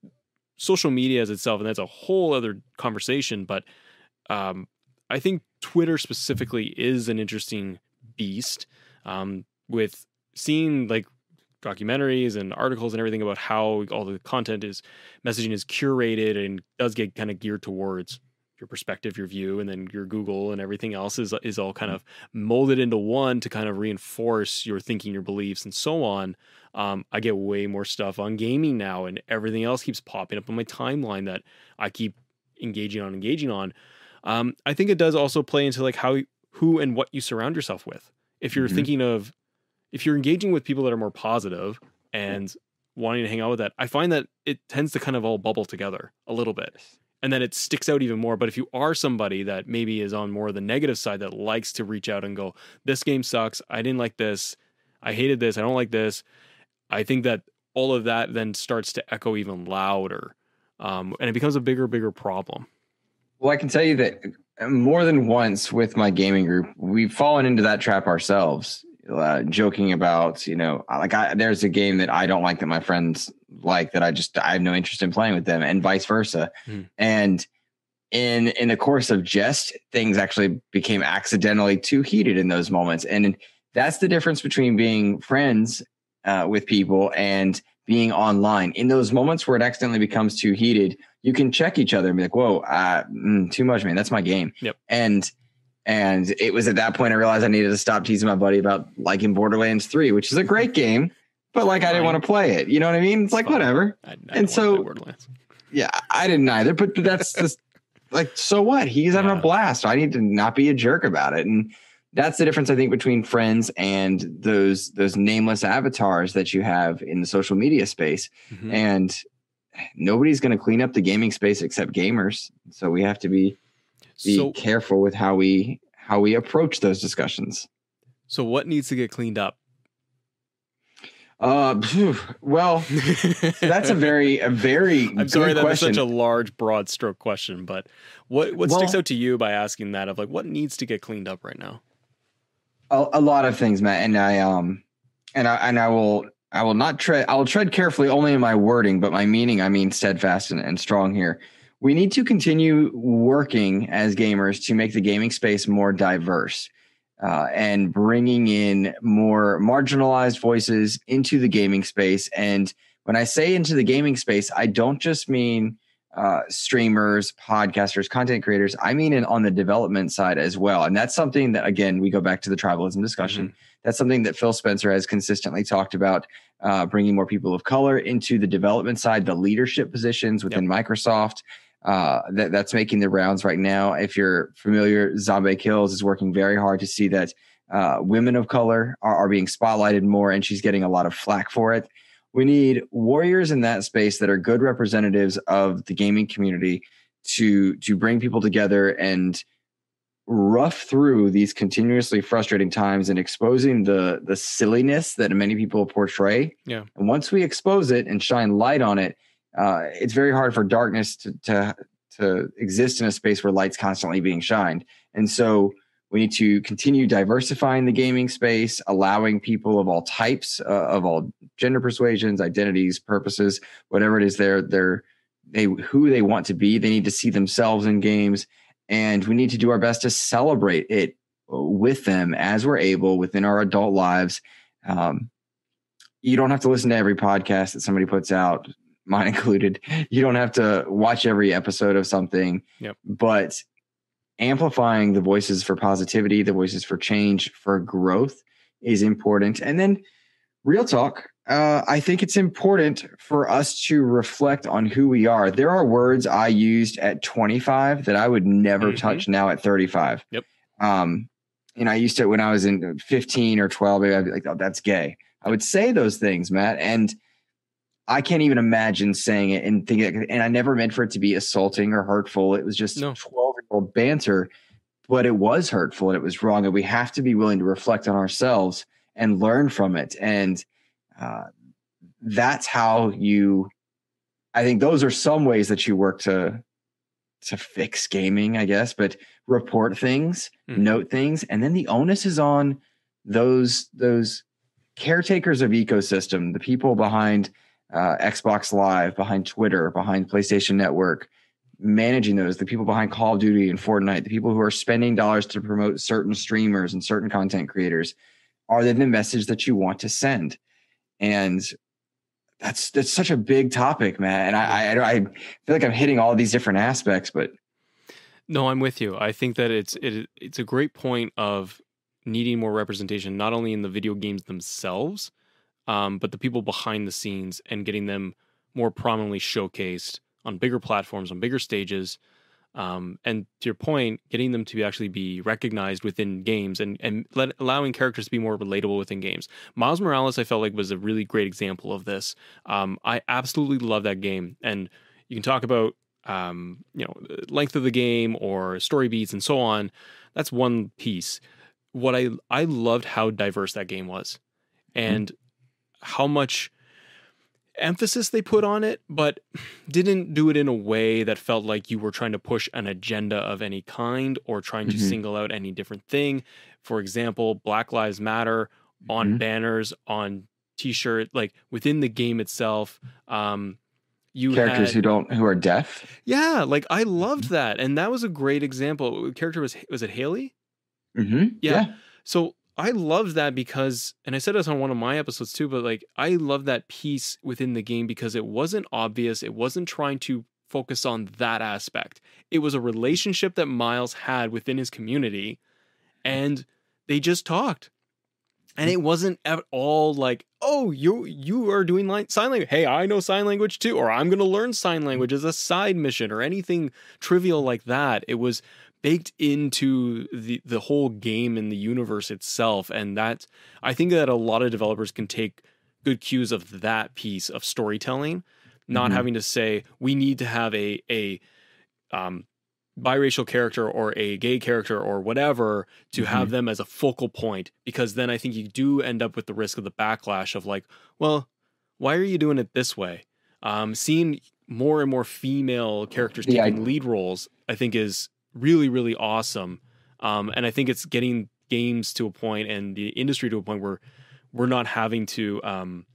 social media as itself, and that's a whole other conversation. But um, I think Twitter specifically is an interesting beast um, with seeing like documentaries and articles and everything about how all the content is messaging is curated and does get kind of geared towards your perspective, your view, and then your Google and everything else is is all kind mm-hmm. of molded into one to kind of reinforce your thinking, your beliefs, and so on. Um, I get way more stuff on gaming now, and everything else keeps popping up on my timeline that I keep engaging on, engaging on. Um, I think it does also play into like how, who, and what you surround yourself with. If you're mm-hmm. thinking of, if you're engaging with people that are more positive and wanting to hang out with that, I find that it tends to kind of all bubble together a little bit and then it sticks out even more. But if you are somebody that maybe is on more of the negative side that likes to reach out and go, this game sucks. I didn't like this. I hated this. I don't like this. I think that all of that then starts to echo even louder. Um, and it becomes a bigger, bigger problem. Well, I can tell you that more than once with my gaming group, we've fallen into that trap ourselves uh, joking about, you know, like I, there's a game that I don't like that my friends like that I just I have no interest in playing with them, and vice versa. Mm. And in in the course of jest, things actually became accidentally too heated in those moments, and that's the difference between being friends uh, with people and being online. In those moments where it accidentally becomes too heated, you can check each other and be like, "Whoa, uh, mm, too much, man. That's my game." Yep. And and it was at that point I realized I needed to stop teasing my buddy about liking Borderlands 3, which is a great game, but like I didn't want to play it. You know what I mean? It's like whatever. I, I and so yeah, I didn't either, but, but that's just like so what? He's having yeah. a blast. I need to not be a jerk about it. And that's the difference I think between friends and those those nameless avatars that you have in the social media space. Mm-hmm. And nobody's going to clean up the gaming space except gamers. So we have to be be so, careful with how we how we approach those discussions. So what needs to get cleaned up? Uh, well, that's a very, a very. I'm sorry that was such a large, broad stroke question, but what what well, sticks out to you by asking that of like what needs to get cleaned up right now? A, a lot of things, Matt, and I um, and I and I will I will not tread I will tread carefully only in my wording, but my meaning I mean steadfast and, and strong here we need to continue working as gamers to make the gaming space more diverse uh, and bringing in more marginalized voices into the gaming space. And when I say into the gaming space, I don't just mean uh, streamers, podcasters, content creators. I mean, in, on the development side as well. And that's something that, again, we go back to the tribalism discussion. Mm-hmm. That's something that Phil Spencer has consistently talked about, uh, bringing more people of color into the development side, the leadership positions within yep. Microsoft uh, that, that's making the rounds right now. If you're familiar, Zombie Kills is working very hard to see that uh, women of color are, are being spotlighted more, and she's getting a lot of flack for it. We need warriors in that space that are good representatives of the gaming community to to bring people together and rough through these continuously frustrating times and exposing the the silliness that many people portray. Yeah. And once we expose it and shine light on it, uh, it's very hard for darkness to, to to exist in a space where light's constantly being shined. And so We need to continue diversifying the gaming space, allowing people of all types, uh, of all gender persuasions, identities, purposes, whatever it is, they're they're they who they want to be. They need to see themselves in games, and we need to do our best to celebrate it with them as we're able within our adult lives. Um, you don't have to listen to every podcast that somebody puts out, mine included. You don't have to watch every episode of something. Yep. But amplifying the voices for positivity, the voices for change, for growth is important. And then, real talk, uh, I think it's important for us to reflect on who we are. There are words I used at 25 that I would never mm-hmm. touch now at 35. Yep. Um, and I used to when I was in 15 or 12, maybe I'd be like, "Oh, that's gay." I would say those things, Matt, and I can't even imagine saying it and thinking. And I never meant for it to be assaulting or hurtful. It was just 12 year old banter, but it was hurtful and it was wrong. And we have to be willing to reflect on ourselves and learn from it. And uh, that's how you. I think those are some ways that you work to to fix gaming, I guess, but report things, mm. note things, and then the onus is on those those caretakers of ecosystem, the people behind uh, Xbox Live, behind Twitter, behind PlayStation Network, managing those, the people behind Call of Duty and Fortnite, the people who are spending dollars to promote certain streamers and certain content creators, are they the message that you want to send? And that's that's such a big topic, man. And I, I I feel like I'm hitting all these different aspects, but no, I'm with you. I think that it's it, it's a great point of needing more representation, not only in the video games themselves, um, but the people behind the scenes and getting them more prominently showcased on bigger platforms, on bigger stages. Um, and to your point, getting them to actually be recognized within games and and let, allowing characters to be more relatable within games. Miles Morales, I felt like was a really great example of this. Um, I absolutely love that game, and you can talk about um, you know length of the game or story beats and so on. That's one piece. What I I loved how diverse that game was, mm-hmm. and mm-hmm. How much emphasis they put on it, but didn't do it in a way that felt like you were trying to push an agenda of any kind or trying to mm-hmm. single out any different thing. For example, Black Lives Matter on mm-hmm. banners, on t-shirt, like within the game itself. Um, you characters had, who don't who are deaf. Yeah, like I loved mm-hmm. that, and that was a great example. Character was was it Haley? Mm-hmm. Yeah. yeah. So I love that because, and I said this on one of my episodes too, but like I love that piece within the game because it wasn't obvious. It wasn't trying to focus on that aspect. It was a relationship that Miles had within his community, and they just talked. And it wasn't at all like, oh, you you are doing sign language. Hey, I know sign language too, or I'm going to learn sign language as a side mission, or anything trivial like that. It was baked into the the whole game and the universe itself and that I think that a lot of developers can take good cues of that piece of storytelling not mm-hmm. having to say we need to have a a um, biracial character or a gay character or whatever to mm-hmm. have them as a focal point because then I think you do end up with the risk of the backlash of like well why are you doing it this way um, seeing more and more female characters taking yeah, lead roles I think is really really awesome. Um, and i think it's getting games to a point and the industry to a point where we're not having to um,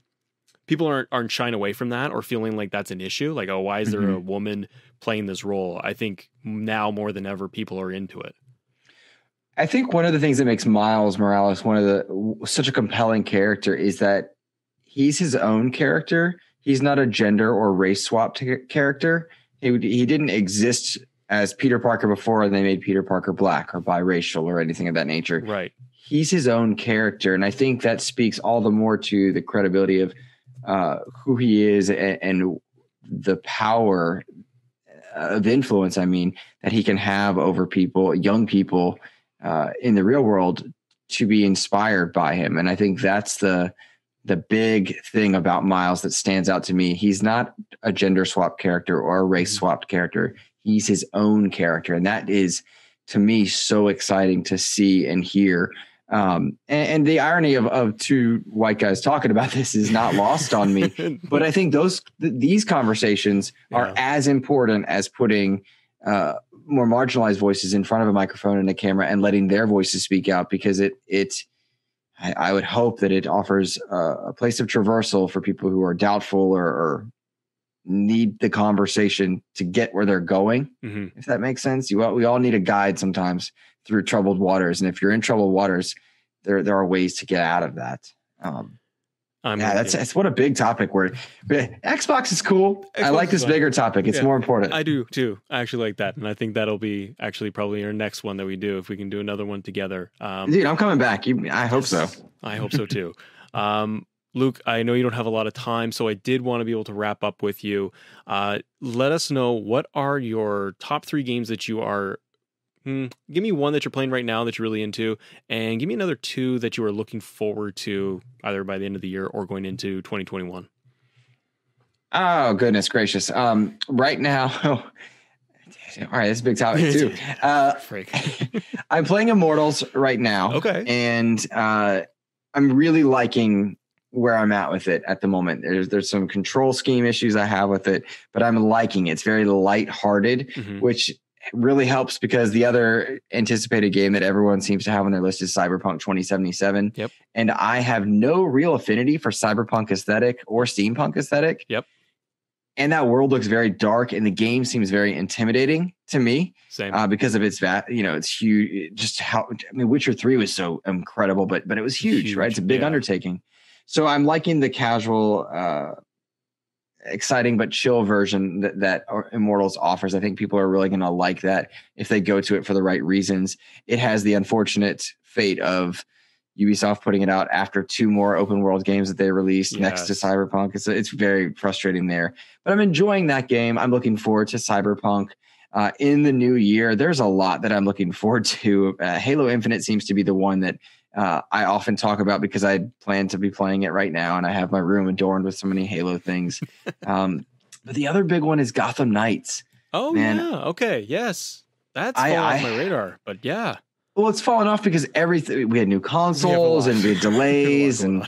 people aren't aren't shying away from that or feeling like that's an issue like oh why is there mm-hmm. a woman playing this role? I think now more than ever people are into it. I think one of the things that makes miles morales one of the such a compelling character is that he's his own character. He's not a gender or race swapped character. He, he didn't exist as Peter Parker before and they made Peter Parker black or biracial or anything of that nature. Right. He's his own character. And I think that speaks all the more to the credibility of uh, who he is and, and, the power of influence, I mean, that he can have over people, young people uh, in the real world to be inspired by him. And I think that's the the big thing about Miles that stands out to me. He's not a gender swap character or a race mm-hmm. swapped character he's his own character. And that is to me so exciting to see and hear. Um, and, and, the irony of, of two white guys talking about this is not lost on me. But i think those th- these conversations are yeah. as important as putting uh, more marginalized voices in front of a microphone and a camera and letting their voices speak out because it it I, I would hope that it offers a, a, place of traversal for people who are doubtful or, or need the conversation to get where they're going. Mm-hmm. If that makes sense, you we all need a guide sometimes through troubled waters, and if you're in troubled waters, there there are ways to get out of that. Um, I'm yeah, that's that's what a big topic. Where Xbox is cool. Xbox I like this bigger topic. It's yeah, more important. I do too. I actually like that, and I think that'll be actually probably our next one that we do if we can do another one together. Um, Dude, I'm coming back. You, I hope so. I hope so too. um, Luke, I know you don't have a lot of time, so I did want to be able to wrap up with you. Uh, let us know what are your top three games that you are Hmm, give me one that you're playing right now that you're really into, and give me another two that you are looking forward to either by the end of the year or going into 2021. Oh goodness gracious! Um, right now, all right, this is a big topic too. Uh, I'm playing Immortals right now. Okay, and uh, I'm really liking where I'm at with it at the moment. There's there's some control scheme issues I have with it, but I'm liking it. It's very light-hearted, mm-hmm. which really helps because the other anticipated game that everyone seems to have on their list is Cyberpunk 2077. Yep. And I have no real affinity for cyberpunk aesthetic or steampunk aesthetic. Yep. And that world looks very dark, and the game seems very intimidating to me. Same. Uh, because of its va- you know, it's huge. Just how I mean, Witcher Three was so incredible, but but it was huge, huge right? It's a big yeah. undertaking. So I'm liking the casual uh, exciting but chill version that, that Immortals offers. I think people are really going to like that if they go to it for the right reasons. It has the unfortunate fate of Ubisoft putting it out after two more open world games that they released yes. next to Cyberpunk. It's it's very frustrating there, but I'm enjoying that game. I'm looking forward to Cyberpunk. Uh, in the new year, there's a lot that I'm looking forward to. Uh, Halo Infinite seems to be the one that uh, I often talk about because I plan to be playing it right now, and I have my room adorned with so many Halo things. um, but the other big one is Gotham Knights. Oh Man, yeah, okay, yes, that's I, off my radar. But yeah, well, it's fallen off because everything we had new consoles and we had delays and.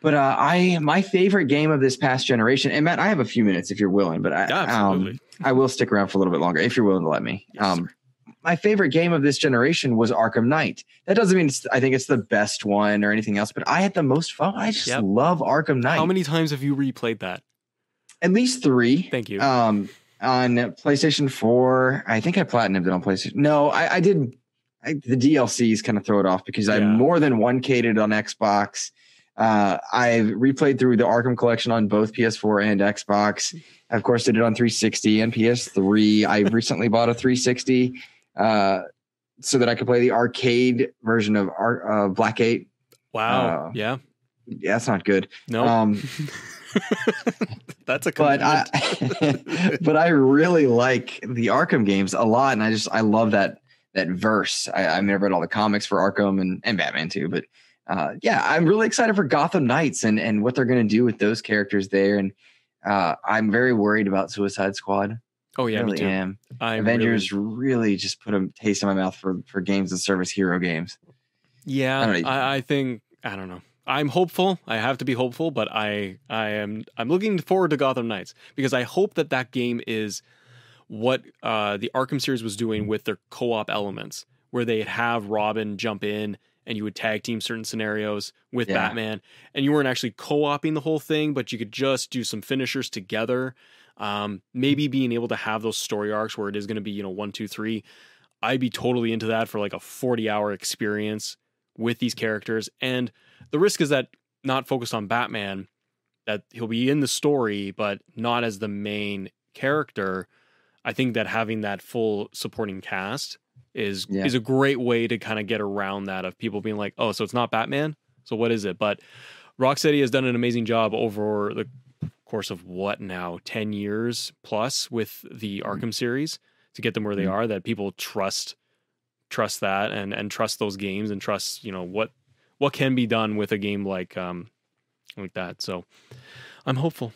But uh, I, my favorite game of this past generation, and Matt, I have a few minutes if you're willing, but I, um, I will stick around for a little bit longer if you're willing to let me. Yes, um, my favorite game of this generation was Arkham Knight. That doesn't mean I think it's the best one or anything else, but I had the most fun. I just yep. love Arkham Knight. How many times have you replayed that? At least three. Thank you. Um, on PlayStation 4, I think I platinumed it on PlayStation. No, I, I did. I, the DLCs kind of throw it off because yeah. I'm more than one cated on Xbox. Uh, I've replayed through the Arkham collection on both PS4 and Xbox. I, of course, did it on 360 and PS3. I recently bought a 360 uh, so that I could play the arcade version of Ar- uh, Blackgate. Wow. Uh, yeah. Yeah, that's not good. No. Um, that's a but I, but I really like the Arkham games a lot, and I just I love that that verse. I, I've never read all the comics for Arkham and, and Batman too, but uh, yeah, I'm really excited for Gotham Knights and and what they're going to do with those characters there, and uh, I'm very worried about Suicide Squad. Oh yeah, I really am. I Avengers really... really... just put a taste in my mouth for for games and service hero games. Yeah, I, I, I, think I don't know. I'm hopeful. I have to be hopeful, but I I am I'm looking forward to Gotham Knights because I hope that that game is what uh, the Arkham series was doing with their co-op elements, where they'd have Robin jump in and you would tag team certain scenarios with yeah. Batman, and you weren't actually co-oping the whole thing, but you could just do some finishers together um, maybe being able to have those story arcs where it is going to be, you know, one, two, three. I'd be totally into that for like a 40 hour experience with these characters. And the risk is that not focused on Batman, that he'll be in the story, but not as the main character. I think that having that full supporting cast is yeah. is a great way to kind of get around that of people being like, oh, so it's not Batman. So what is it? But Rocksteady has done an amazing job over the course of what now 10 years plus with the mm-hmm. Arkham series to get them where they mm-hmm. are that people trust trust that and and trust those games and trust you know what what can be done with a game like um like that so I'm hopeful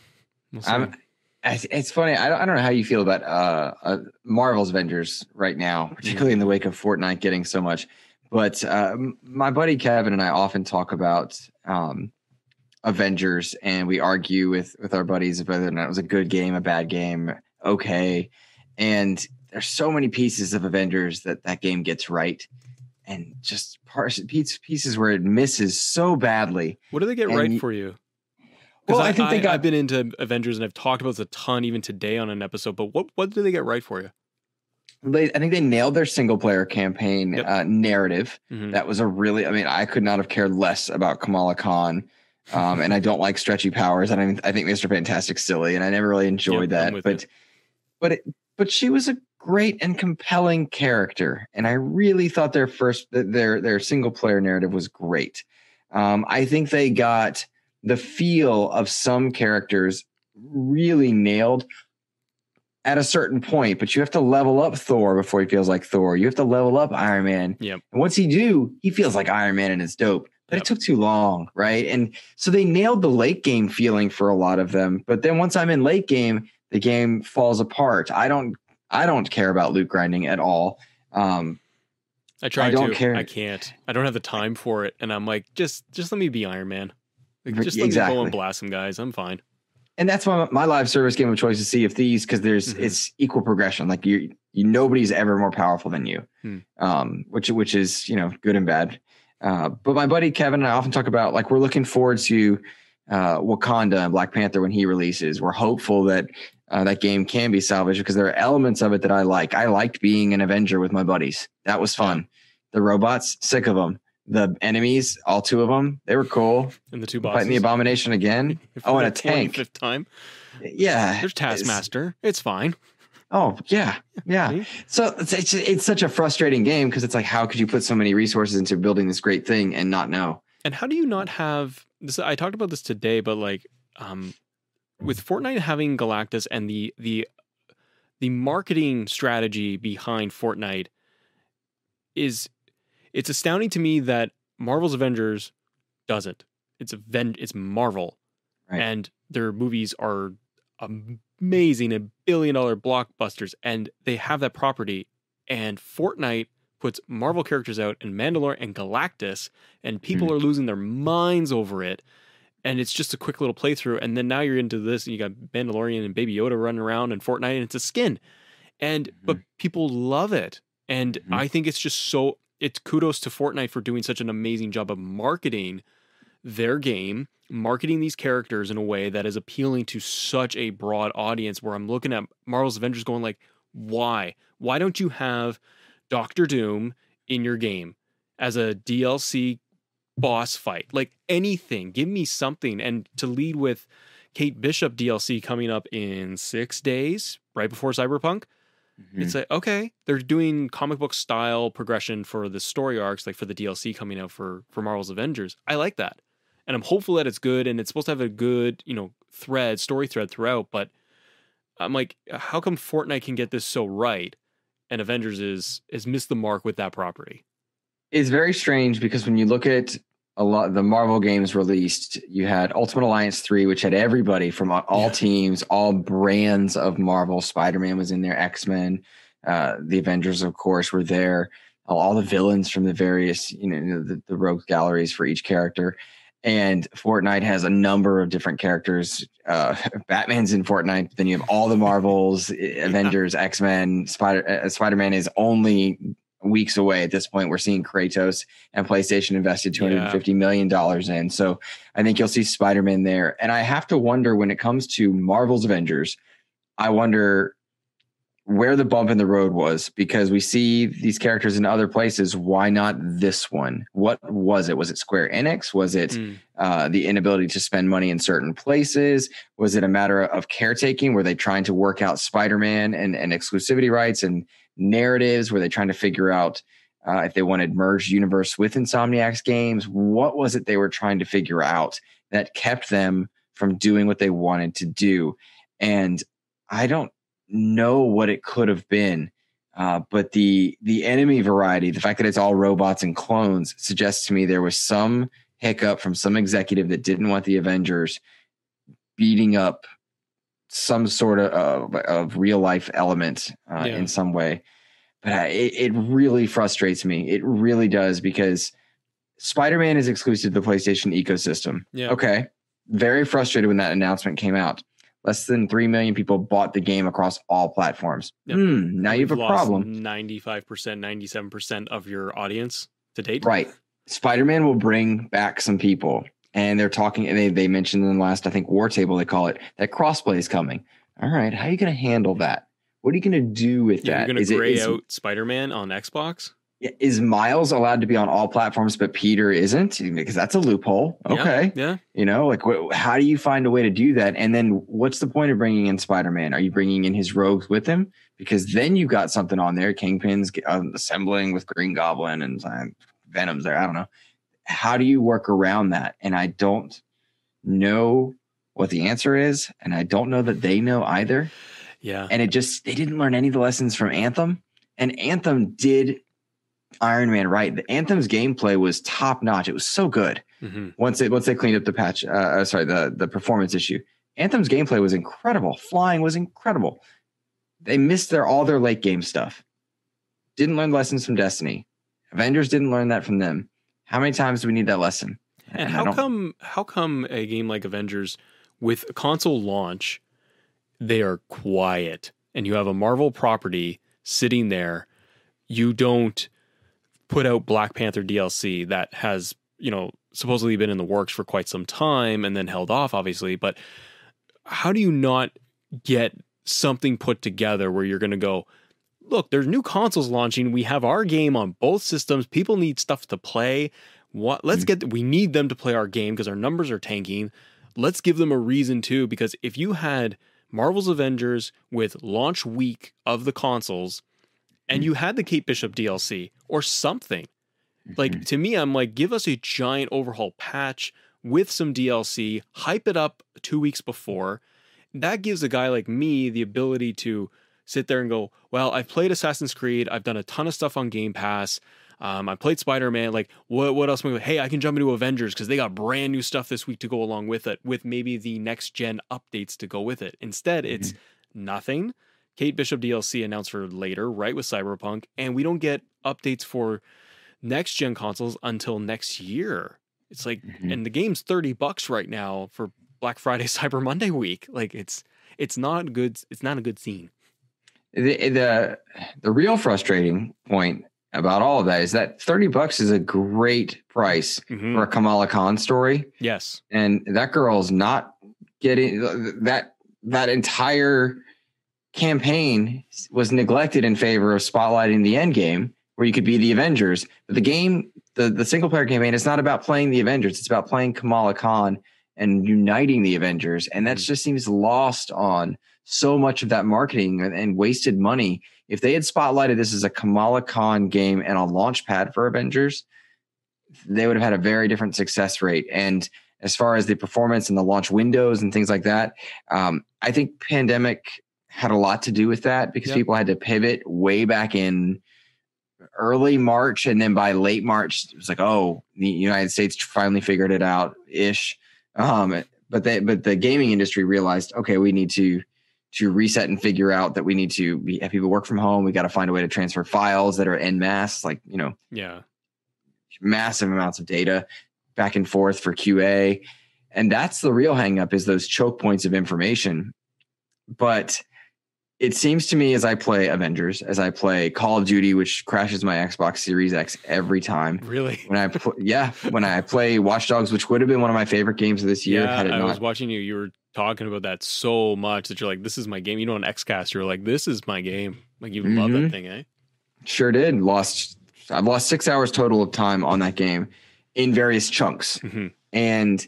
we'll I'm, it's funny I don't, I don't know how you feel about uh, uh Marvel's Avengers right now mm-hmm. particularly in the wake of Fortnite getting so much but uh, my buddy Kevin and I often talk about um Avengers and we argue with with our buddies about whether or not it was a good game, a bad game, okay. And there's so many pieces of Avengers that that game gets right, and just parts pieces where it misses so badly. What do they get And right for you? Well, Because I think they got I've been into Avengers and I've talked about this a ton even today on an episode. But what what do they get right for you? they, I think they nailed their single player campaign Yep. uh, narrative. Mhm. That was a really, I mean, I could not have cared less about Kamala Khan. Um, and I don't like stretchy powers. And I, I think Mr. Fantastic's silly, and I never really enjoyed I'm that. But, but, it, but she was a great and compelling character, and I really thought their first, their their single player narrative was great. Um, I think they got the feel of some characters really nailed at a certain point, but you have to level up Thor before he feels like Thor. You have to level up Iron Man. Yep. And once he do, he feels like Iron Man and it's dope. But Yep. it took too long, right? And so they nailed the late game feeling for a lot of them. But then once I'm in late game, the game falls apart. I don't I don't care about loot grinding at all. Um, I try I don't to. care. I can't. I don't have the time for it. And I'm like, just just let me be Iron Man. Like, just let me go and blast some guys. I'm fine. and that's my my live service game of choice is see if these because there's Mhm. it's equal progression. Like you, you nobody's ever more powerful than you, Hmm. um, which which is you know good and bad. Uh, but my buddy Kevin and I often talk about like we're looking forward to uh, Wakanda and Black Panther when he releases. We're hopeful that uh, that game can be salvaged because there are elements of it that I like. I liked being an Avenger with my buddies. That was fun. The robots, sick of them. The enemies, all two of them, they were cool. And the two bosses. Fighting the abomination again. Oh, and a tank. 25th time. Yeah, There's it's- Taskmaster. It's fine. Oh yeah, yeah. So it's, it's it's such a frustrating game because it's like, how could you put so many resources into building this great thing and not know? And how do you not have this? I talked about this today, but like, um, with Fortnite having Galactus and the the the marketing strategy behind Fortnite is it's astounding to me that Marvel's Avengers doesn't. It's Aven- it's Marvel, Right. and their movies are amazing and billion dollar blockbusters, and they have that property. And Fortnite puts Marvel characters out and Mandalore and Galactus, and people are losing their minds over it. And it's just a quick little playthrough, and then now you're into this, and you got Mandalorian and Baby Yoda running around and Fortnite, and it's a skin, and but people love it, and Mhm. I think it's just so. It's kudos to Fortnite for doing such an amazing job of marketing their game, marketing these characters in a way that is appealing to such a broad audience. Where I'm looking at Marvel's Avengers, going like, why? Why don't you have Doctor Doom in your game as a DLC boss fight? Like anything, give me something. And to lead with Kate Bishop DLC coming up in six days, right before Cyberpunk. Mm-hmm. It's like, okay, they're doing comic book style progression for the story arcs, like for the DLC coming out for for Marvel's Avengers. I like that. And I'm hopeful that it's good and it's supposed to have a good, you know, thread, story thread throughout, but I'm like, how come Fortnite can get this so right and Avengers is is missed the mark with that property? It's very strange because when you look at a lot the Marvel games released, you had Ultimate Alliance 3, which had everybody from all Yeah. teams, all brands of Marvel. Spider-Man was in there, X-Men, uh, the Avengers, of course, were there. All, all the villains from the various, you know, the, the rogue galleries for each character. And Fortnite has a number of different characters. Uh, Batman's in Fortnite. Then you have all the Marvels, Avengers, X Men. Spider uh, Spider Man is only weeks away at this point. We're seeing Kratos and PlayStation invested two hundred and fifty million dollars in. So I think you'll see Spider Man there. And I have to wonder when it comes to Marvel's Avengers, I wonder where the bump in the road was because we see these characters in other places. Why not this one? What was it? Was it Square Enix? Was it Mm. uh, the inability to spend money in certain places? Was it a matter of caretaking? Were they trying to work out Spider-Man and, and exclusivity rights and narratives? Were they trying to figure out uh, if they wanted merged universe with Insomniac's games? What was it they were trying to figure out that kept them from doing what they wanted to do? And I don't know what it could have been. Uh, but the the enemy variety, the fact that it's all robots and clones, suggests to me there was some hiccup from some executive that didn't want the Avengers beating up some sort of of, of real life element uh, Yeah. in some way. But I, it, it really frustrates me. It really does because Spider Man is exclusive to the PlayStation ecosystem. Yeah. Okay. Very frustrated when that announcement came out. Less than 3 million people bought the game across all platforms. Yep. Hmm, now you have a problem. 95%, 97% of your audience to date. Right. Spider Man will bring back some people. And they're talking, and they, they mentioned in the last, I think, War Table, they call it, that crossplay is coming. All right. How are you going to handle that? What are you going to do with Yeah, that? you're going to it- gray is- out Spider Man on Xbox? Is Miles allowed to be on all platforms, but Peter isn't? Because that's a loophole. Yeah, Okay. Yeah. You know, like wh- how do you find a way to do that? And then what's the point of bringing in Spider Man? Are you bringing in his rogues with him? Because then you got something on there. Kingpin's uh, assembling with Green Goblin and uh, Venom's there. I don't know. How do you work around that? And I don't know what the answer is, and I don't know that they know either. Yeah. And it just they didn't learn any of the lessons from Anthem, and Anthem did Iron Man right. The Anthem's gameplay was top notch. It was so good. Mhm. once they once they cleaned up the patch uh, uh, sorry the the performance issue. Anthem's gameplay was incredible. Flying was incredible. They missed their all their late game stuff. Didn't learn lessons from destiny. Avengers didn't learn that from them. How many times do we need that lesson? And I how come how come a game like Avengers with console launch they are quiet and you have a Marvel property sitting there you don't put out Black Panther DLC that has, you know, supposedly been in the works for quite some time and then held off obviously, but how do you not get something put together where you're going to go look, there's new consoles launching. We have our game on both systems. People need stuff to play. What let's hmm. get we need them to play our game because our numbers are tanking. Let's give them a reason too because if you had Marvel's Avengers with launch week of the consoles and mm-hmm. you had the Kate Bishop DLC or something. Like mm-hmm. to me I'm like give us a giant overhaul patch with some DLC, hype it up 2 weeks before. That gives a guy like me the ability to sit there and go, well, I've played Assassin's Creed. I've done a ton of stuff on Game Pass. Um, I played Spider Man. Like, what what else? Am I hey, I can jump into Avengers because they got brand new stuff this week to go along with it, with maybe the next gen updates to go with it. Instead, it's mm-hmm. nothing. Kate Bishop DLC announced for later, right with Cyberpunk, and we don't get updates for next gen consoles until next year. It's like, Mhm. and the game's thirty bucks right now for Black Friday, Cyber Monday week. Like, it's it's not good. It's not a good scene. the, the the real frustrating point about all of that is that 30 bucks is a great price Mhm. for a kamala khan story Yes. and that girl's not getting that that entire campaign was neglected in favor of spotlighting the end game where you could be the avengers but the game the, the single player campaign is not about playing the avengers it's about playing kamala khan and uniting the avengers and that Mhm. just seems lost on so much of that marketing and, and wasted money if they had spotlighted this as a kamala khan game and a launch pad for avengers they would have had a very different success rate and as far as the performance and the launch windows and things like that. Um, I think pandemic had a lot to do with that because Yep. people had to pivot way back in early March, and then by late March, it was like, oh, the United States finally figured it out ish. Um, but they, but the gaming industry realized, okay, we need to to reset and figure out that we need to be, have people work from home. We got to find a way to transfer files that are en mass, like you know, Yeah. massive amounts of data back and forth for QA. And that's the real hangup is those choke points of information. But it seems to me as I play Avengers, as I play Call of Duty, which crashes my Xbox Series X every time. Really. When I pl- yeah, when I play Watch Dogs, which would have been one of my favorite games of this year, yeah, had it I not was watching you. You were talking about that so much that you're like, "This is my game." You know, on XCast, you're like, "This is my game." Like you love that Mhm. thing, eh? Sure did. Lost. I've lost six hours total of time on that game in various chunks. Mhm. And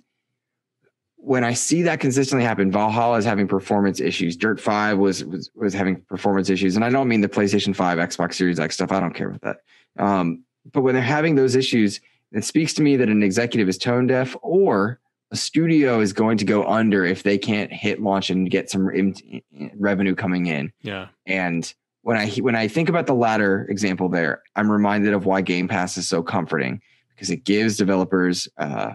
when I see that consistently happen, Valhalla is having performance issues. Dirt Five was was was having performance issues, and I don't mean the PlayStation Five, Xbox Series X stuff. I don't care about that. Um, but when they're having those issues, it speaks to me that an executive is tone deaf, or a studio is going to go under if they can't hit launch and get some revenue coming in. Yeah. And when I when I think about the latter example there, I'm reminded of why Game Pass is so comforting because it gives developers uh,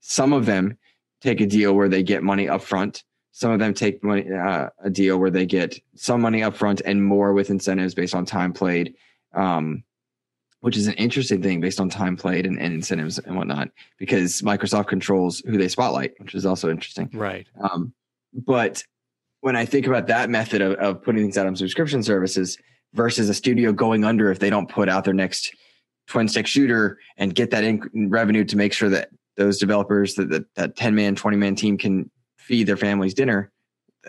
some of them take a deal where they get money upfront. Some of them take money uh, a deal where they get some money upfront and more with incentives based on time played, um, which is an interesting thing based on time played and, and incentives and whatnot. Because Microsoft controls who they spotlight, which is also interesting. Right. Um, but when I think about that method of, of putting things out on subscription services versus a studio going under if they don't put out their next twin stick shooter and get that in revenue to make sure that those developers that that, that 10 man 20 man team can feed their families dinner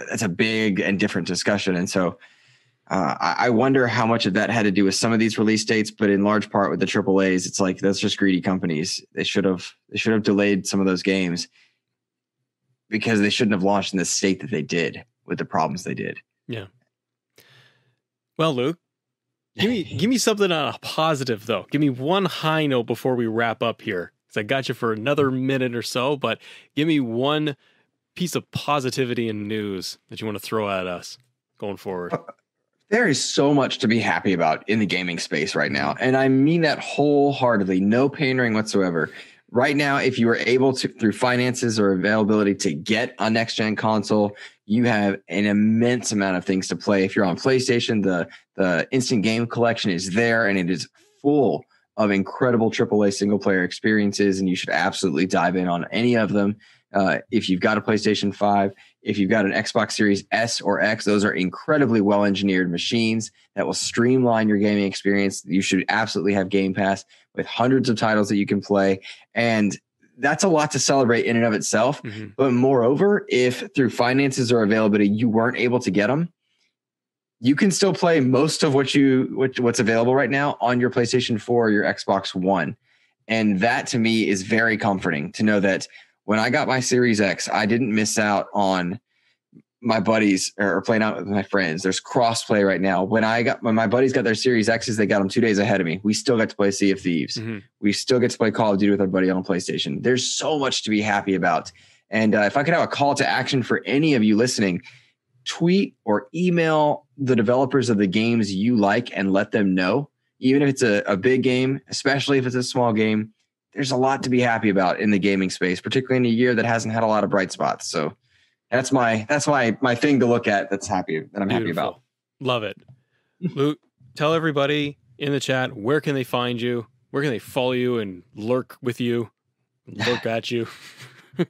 that's a big and different discussion and so uh, I, wonder how much of that had to do with some of these release dates, but in large part with the triple A's, it's like those just greedy companies. They should have they should have delayed some of those games because they shouldn't have launched in the state that they did with the problems they did. Yeah. Well, Luke, give me give me something on a positive though. Give me one high note before we wrap up here. I got you for another minute or so, but give me one piece of positivity and news that you want to throw at us going forward. Uh, there is so much to be happy about in the gaming space right now. And I mean that wholeheartedly, no pandering whatsoever. Right now, if you are able to, through finances or availability, to get a next gen console, you have an immense amount of things to play. If you're on PlayStation, the, the instant game collection is there and it is full of incredible AAA single player experiences. And you should absolutely dive in on any of them. Uh, if you've got a PlayStation 5, if you've got an Xbox Series S or X, those are incredibly well engineered machines that will streamline your gaming experience. You should absolutely have Game Pass with hundreds of titles that you can play. And that's a lot to celebrate in and of itself. Mm-hmm. But moreover, if through finances or availability you weren't able to get them, you can still play most of what you what, what's available right now on your PlayStation 4 or your Xbox One. And that to me is very comforting to know that when I got my Series X, I didn't miss out on my buddies or playing out with my friends. There's crossplay right now. When I got when my buddies got their Series X's, they got them two days ahead of me. We still get to play Sea of Thieves. Mm-hmm. We still get to play Call of Duty with our buddy on PlayStation. There's so much to be happy about. And uh, if I could have a call to action for any of you listening, tweet or email the developers of the games you like and let them know. Even if it's a, a big game, especially if it's a small game, there's a lot to be happy about in the gaming space, particularly in a year that hasn't had a lot of bright spots. So that's my that's my my thing to look at. That's happy that I'm Beautiful. happy about. Love it, Luke. tell everybody in the chat where can they find you, where can they follow you and lurk with you, lurk at you.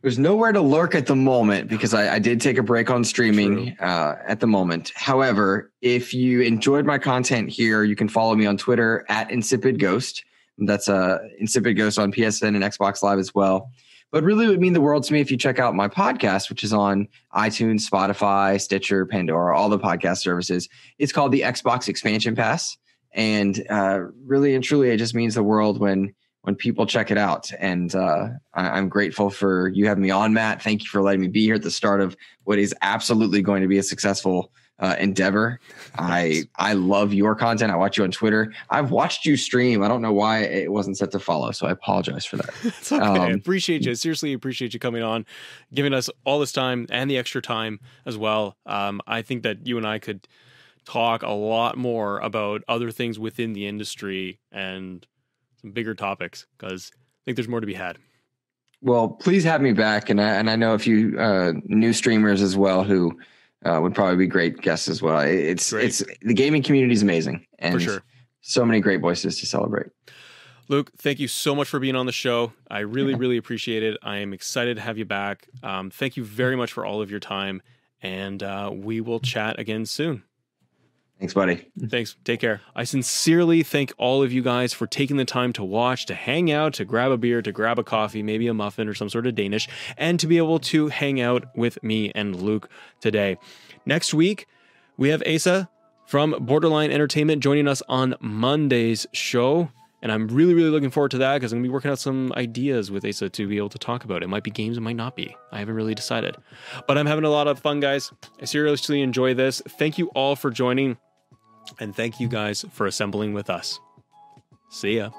There's nowhere to lurk at the moment because I, I did take a break on streaming uh, at the moment. However, if you enjoyed my content here, you can follow me on Twitter at Insipid Ghost. That's uh, Insipid Ghost on PSN and Xbox Live as well. But really, it would mean the world to me if you check out my podcast, which is on iTunes, Spotify, Stitcher, Pandora, all the podcast services. It's called the Xbox Expansion Pass, and uh, really and truly, it just means the world when when people check it out. And uh, I, am grateful for you having me on, Matt. Thank you for letting me be here at the start of what is absolutely going to be a successful uh, endeavor. I I love your content. I watch you on Twitter. I've watched you stream. I don't know why it wasn't set to follow, so I apologize for that. it's okay. Um, I appreciate you. Seriously, appreciate you coming on, giving us all this time and the extra time as well. Um, I think that you and I could talk a lot more about other things within the industry and some bigger topics because I think there's more to be had. Well, please have me back, and I, and I know a few uh, new streamers as well who uh, would probably be great guests as well. It's great. it's the gaming community is amazing, and sure. so many great voices to celebrate. Luke, thank you so much for being on the show. I really, yeah. really appreciate it. I am excited to have you back. Um, thank you very much for all of your time, and uh, we will chat again soon. Thanks, buddy. Thanks. Take care. I sincerely thank all of you guys for taking the time to watch, to hang out, to grab a beer, to grab a coffee, maybe a muffin or some sort of Danish, and to be able to hang out with me and Luke today. Next week, we have Asa from Borderline Entertainment joining us on Monday's show. And I'm really, really looking forward to that because I'm going to be working out some ideas with Asa to be able to talk about. It might be games, it might not be. I haven't really decided. But I'm having a lot of fun, guys. I seriously enjoy this. Thank you all for joining. And thank you guys for assembling with us. See ya.